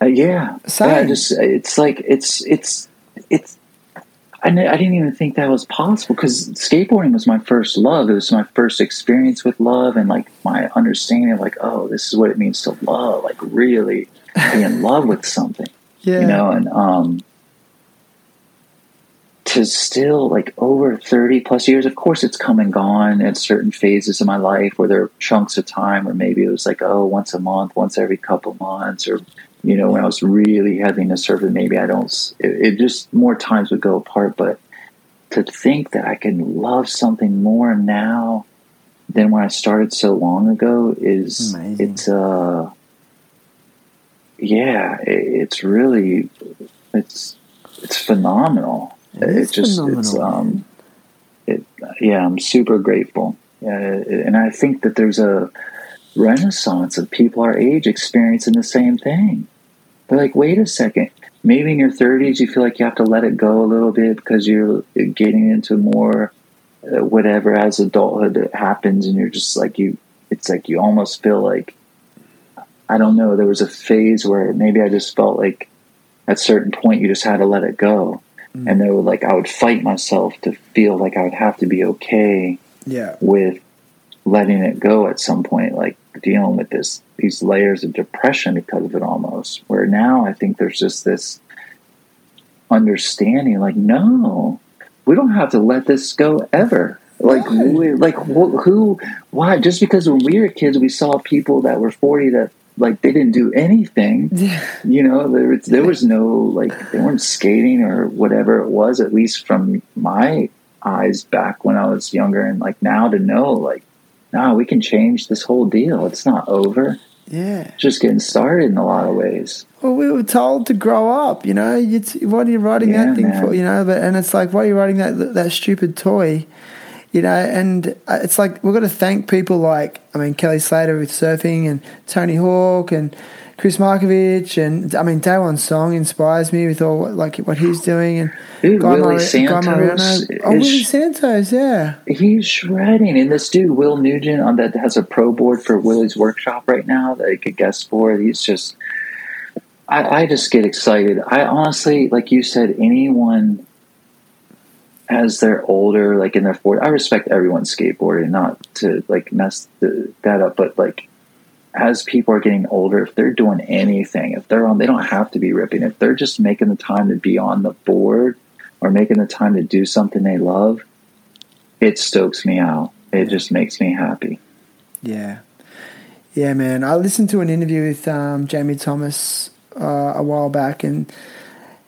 C: Uh, yeah, yeah. Just it's like it's it's it's. I, I didn't even think that was possible because skateboarding was my first love. It was my first experience with love and like my understanding of like, oh, this is what it means to love. Like really be in love with something.
A: Yeah.
C: you know and um to still like over 30 plus years of course it's come and gone at certain phases of my life where there are chunks of time where maybe it was like oh once a month once every couple months or you know when i was really having to surf it maybe i don't it, it just more times would go apart but to think that i can love something more now than when i started so long ago is
A: Amazing.
C: it's uh yeah, it, it's really it's it's phenomenal.
A: It is
C: It just it's
A: phenomenal,
C: um it yeah, I'm super grateful. Yeah, and I think that there's a renaissance of people our age experiencing the same thing. They're like, wait a second. Maybe in your 30s, you feel like you have to let it go a little bit because you're getting into more uh, whatever as adulthood happens, and you're just like you. It's like you almost feel like I don't know. There was a phase where maybe I just felt like at a certain point you just had to let it go, and there were like I would fight myself to feel like I would have to be okay
A: Yeah.
C: with letting it go at some point, like dealing with this these layers of depression because of it almost. Where now I think there's just this understanding, like no, we don't have to let this go ever. Like, we, like wh- who? Why? Just because when we were kids, we saw people that were forty that like they didn't do anything.
A: Yeah.
C: You know, there there was no like they weren't skating or whatever it was. At least from my eyes back when I was younger, and like now to know like, nah, we can change this whole deal. It's not over.
A: Yeah.
C: Just getting started in a lot of ways.
A: Well, we were told to grow up. You know, it's, what are you writing
C: Yeah,
A: that thing
C: man.
A: for? You know, but and it's like, why are you writing that that stupid toy? You know, and uh, it's like we've got to thank people like I mean Kelly Slater with surfing and Tony Hawk and Chris Markovich and I mean Daewon Song inspires me with all what, like what he's doing and
C: Dude, Willie
A: Mari-
C: Santos
A: Mariano. Oh,
C: is-
A: Willie Santos, yeah.
C: He's shredding, and this dude Will Nugent on that has a pro board for Willie's workshop right now that he could guest for. He's just, I, I just get excited. I honestly, like you said, anyone as they're older, like in their 40s, I respect everyone skateboarding, not to like mess the, that up, but like as people are getting older, if they're doing anything, if they're on, they don't have to be ripping. If they're just making the time to be on the board or making the time to do something they love, it stokes me out. It just makes me happy.
A: Yeah. Yeah, man. I listened to an interview with um, Jamie Thomas uh, a while back, and,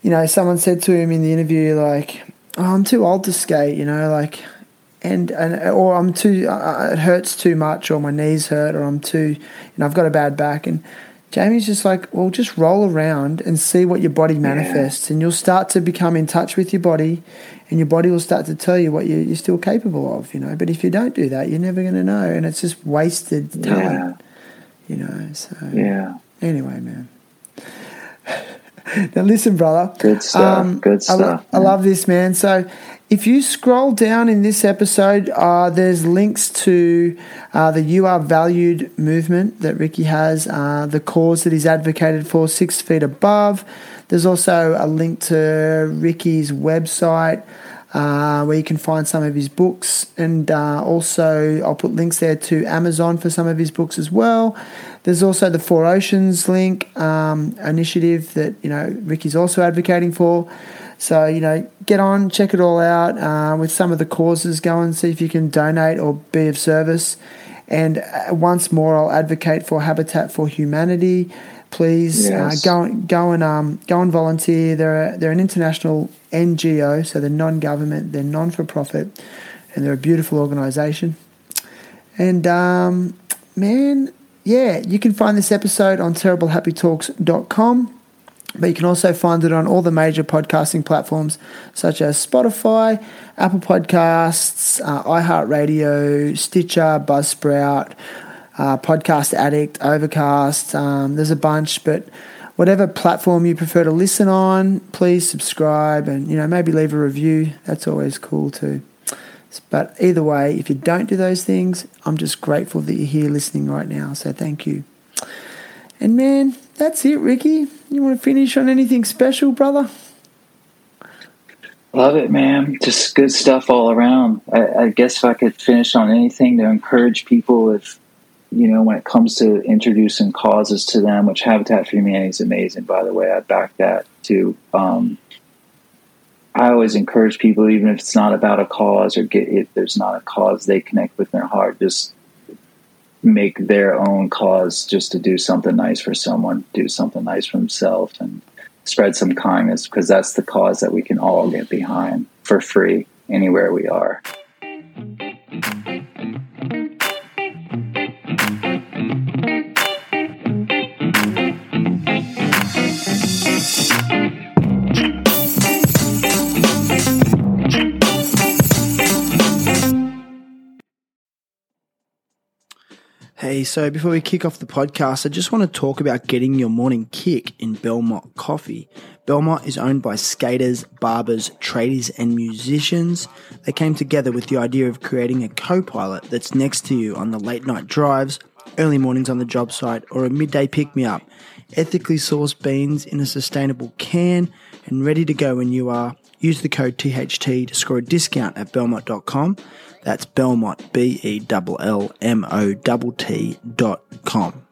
A: you know, someone said to him in the interview, like, oh, I'm too old to skate, you know, like, and, and or I'm too, uh, it hurts too much, or my knees hurt, or I'm too, you know, I've got a bad back. And Jamie's just like, well, just roll around and see what your body manifests, and you'll start to become in touch with your body, and your body will start to tell you what you, you're still capable of, you know. But if you don't do that, you're never going to know, and it's just wasted talent, you know. So
C: Yeah. Yeah.
A: anyway, man. now listen, brother.
C: Good stuff. Good
A: I, lo-
C: stuff.
A: I love this, man. So if you scroll down in this episode, uh, there's links to uh, the You Are Valued movement that Ricky has, uh, the cause that he's advocated for, Six Feet Above. There's also a link to Ricky's website. Uh, where you can find some of his books, and uh, also I'll put links there to Amazon for some of his books as well. There's also the Four Oceans link um, initiative that you know Ricky's also advocating for. So you know, get on, check it all out uh, with some of the causes Go and See if you can donate or be of service. And uh, once more, I'll advocate for Habitat for Humanity. Please
C: Yes.
A: uh, go go and um, go and volunteer. They're a, they're an international NGO, so they're non-government, they're non-for-profit, and they're a beautiful organisation. And um, man, yeah, you can find this episode on terriblehappytalks.com. But you can also find it on all the major podcasting platforms such as Spotify, Apple Podcasts, uh, iHeartRadio, Stitcher, Buzzsprout, uh, Podcast Addict, Overcast. Um, there's a bunch, but whatever platform you prefer to listen on, please subscribe and you know maybe leave a review. That's always cool too. But either way, if you don't do those things, I'm just grateful that you're here listening right now. So thank you. And man, that's it, Ricky. You want to finish on anything special, brother?
C: Love it, man. Just good stuff all around. I, I, guess if I could finish on anything to encourage people, if you know, when it comes to introducing causes to them, which Habitat for Humanity is amazing, by the way. I back that too. Um, I always encourage people, even if it's not about a cause or get if there's not a cause they connect with in their heart, just make their own cause just to do something nice for someone, do something nice for themselves, and spread some kindness because that's the cause that we can all get behind for free anywhere we are.
A: Hey, so before we kick off the podcast, I just want to talk about getting your morning kick in Belmont Coffee. Belmont is owned by skaters, barbers, tradies, and musicians. They came together with the idea of creating a co pilot that's next to you on the late night drives, early mornings on the job site, or a midday pick me up. Ethically sourced beans in a sustainable can and ready to go when you are. Use the code THT to score a discount at belmont.com. That's Belmont, B E L L M O T T dot com.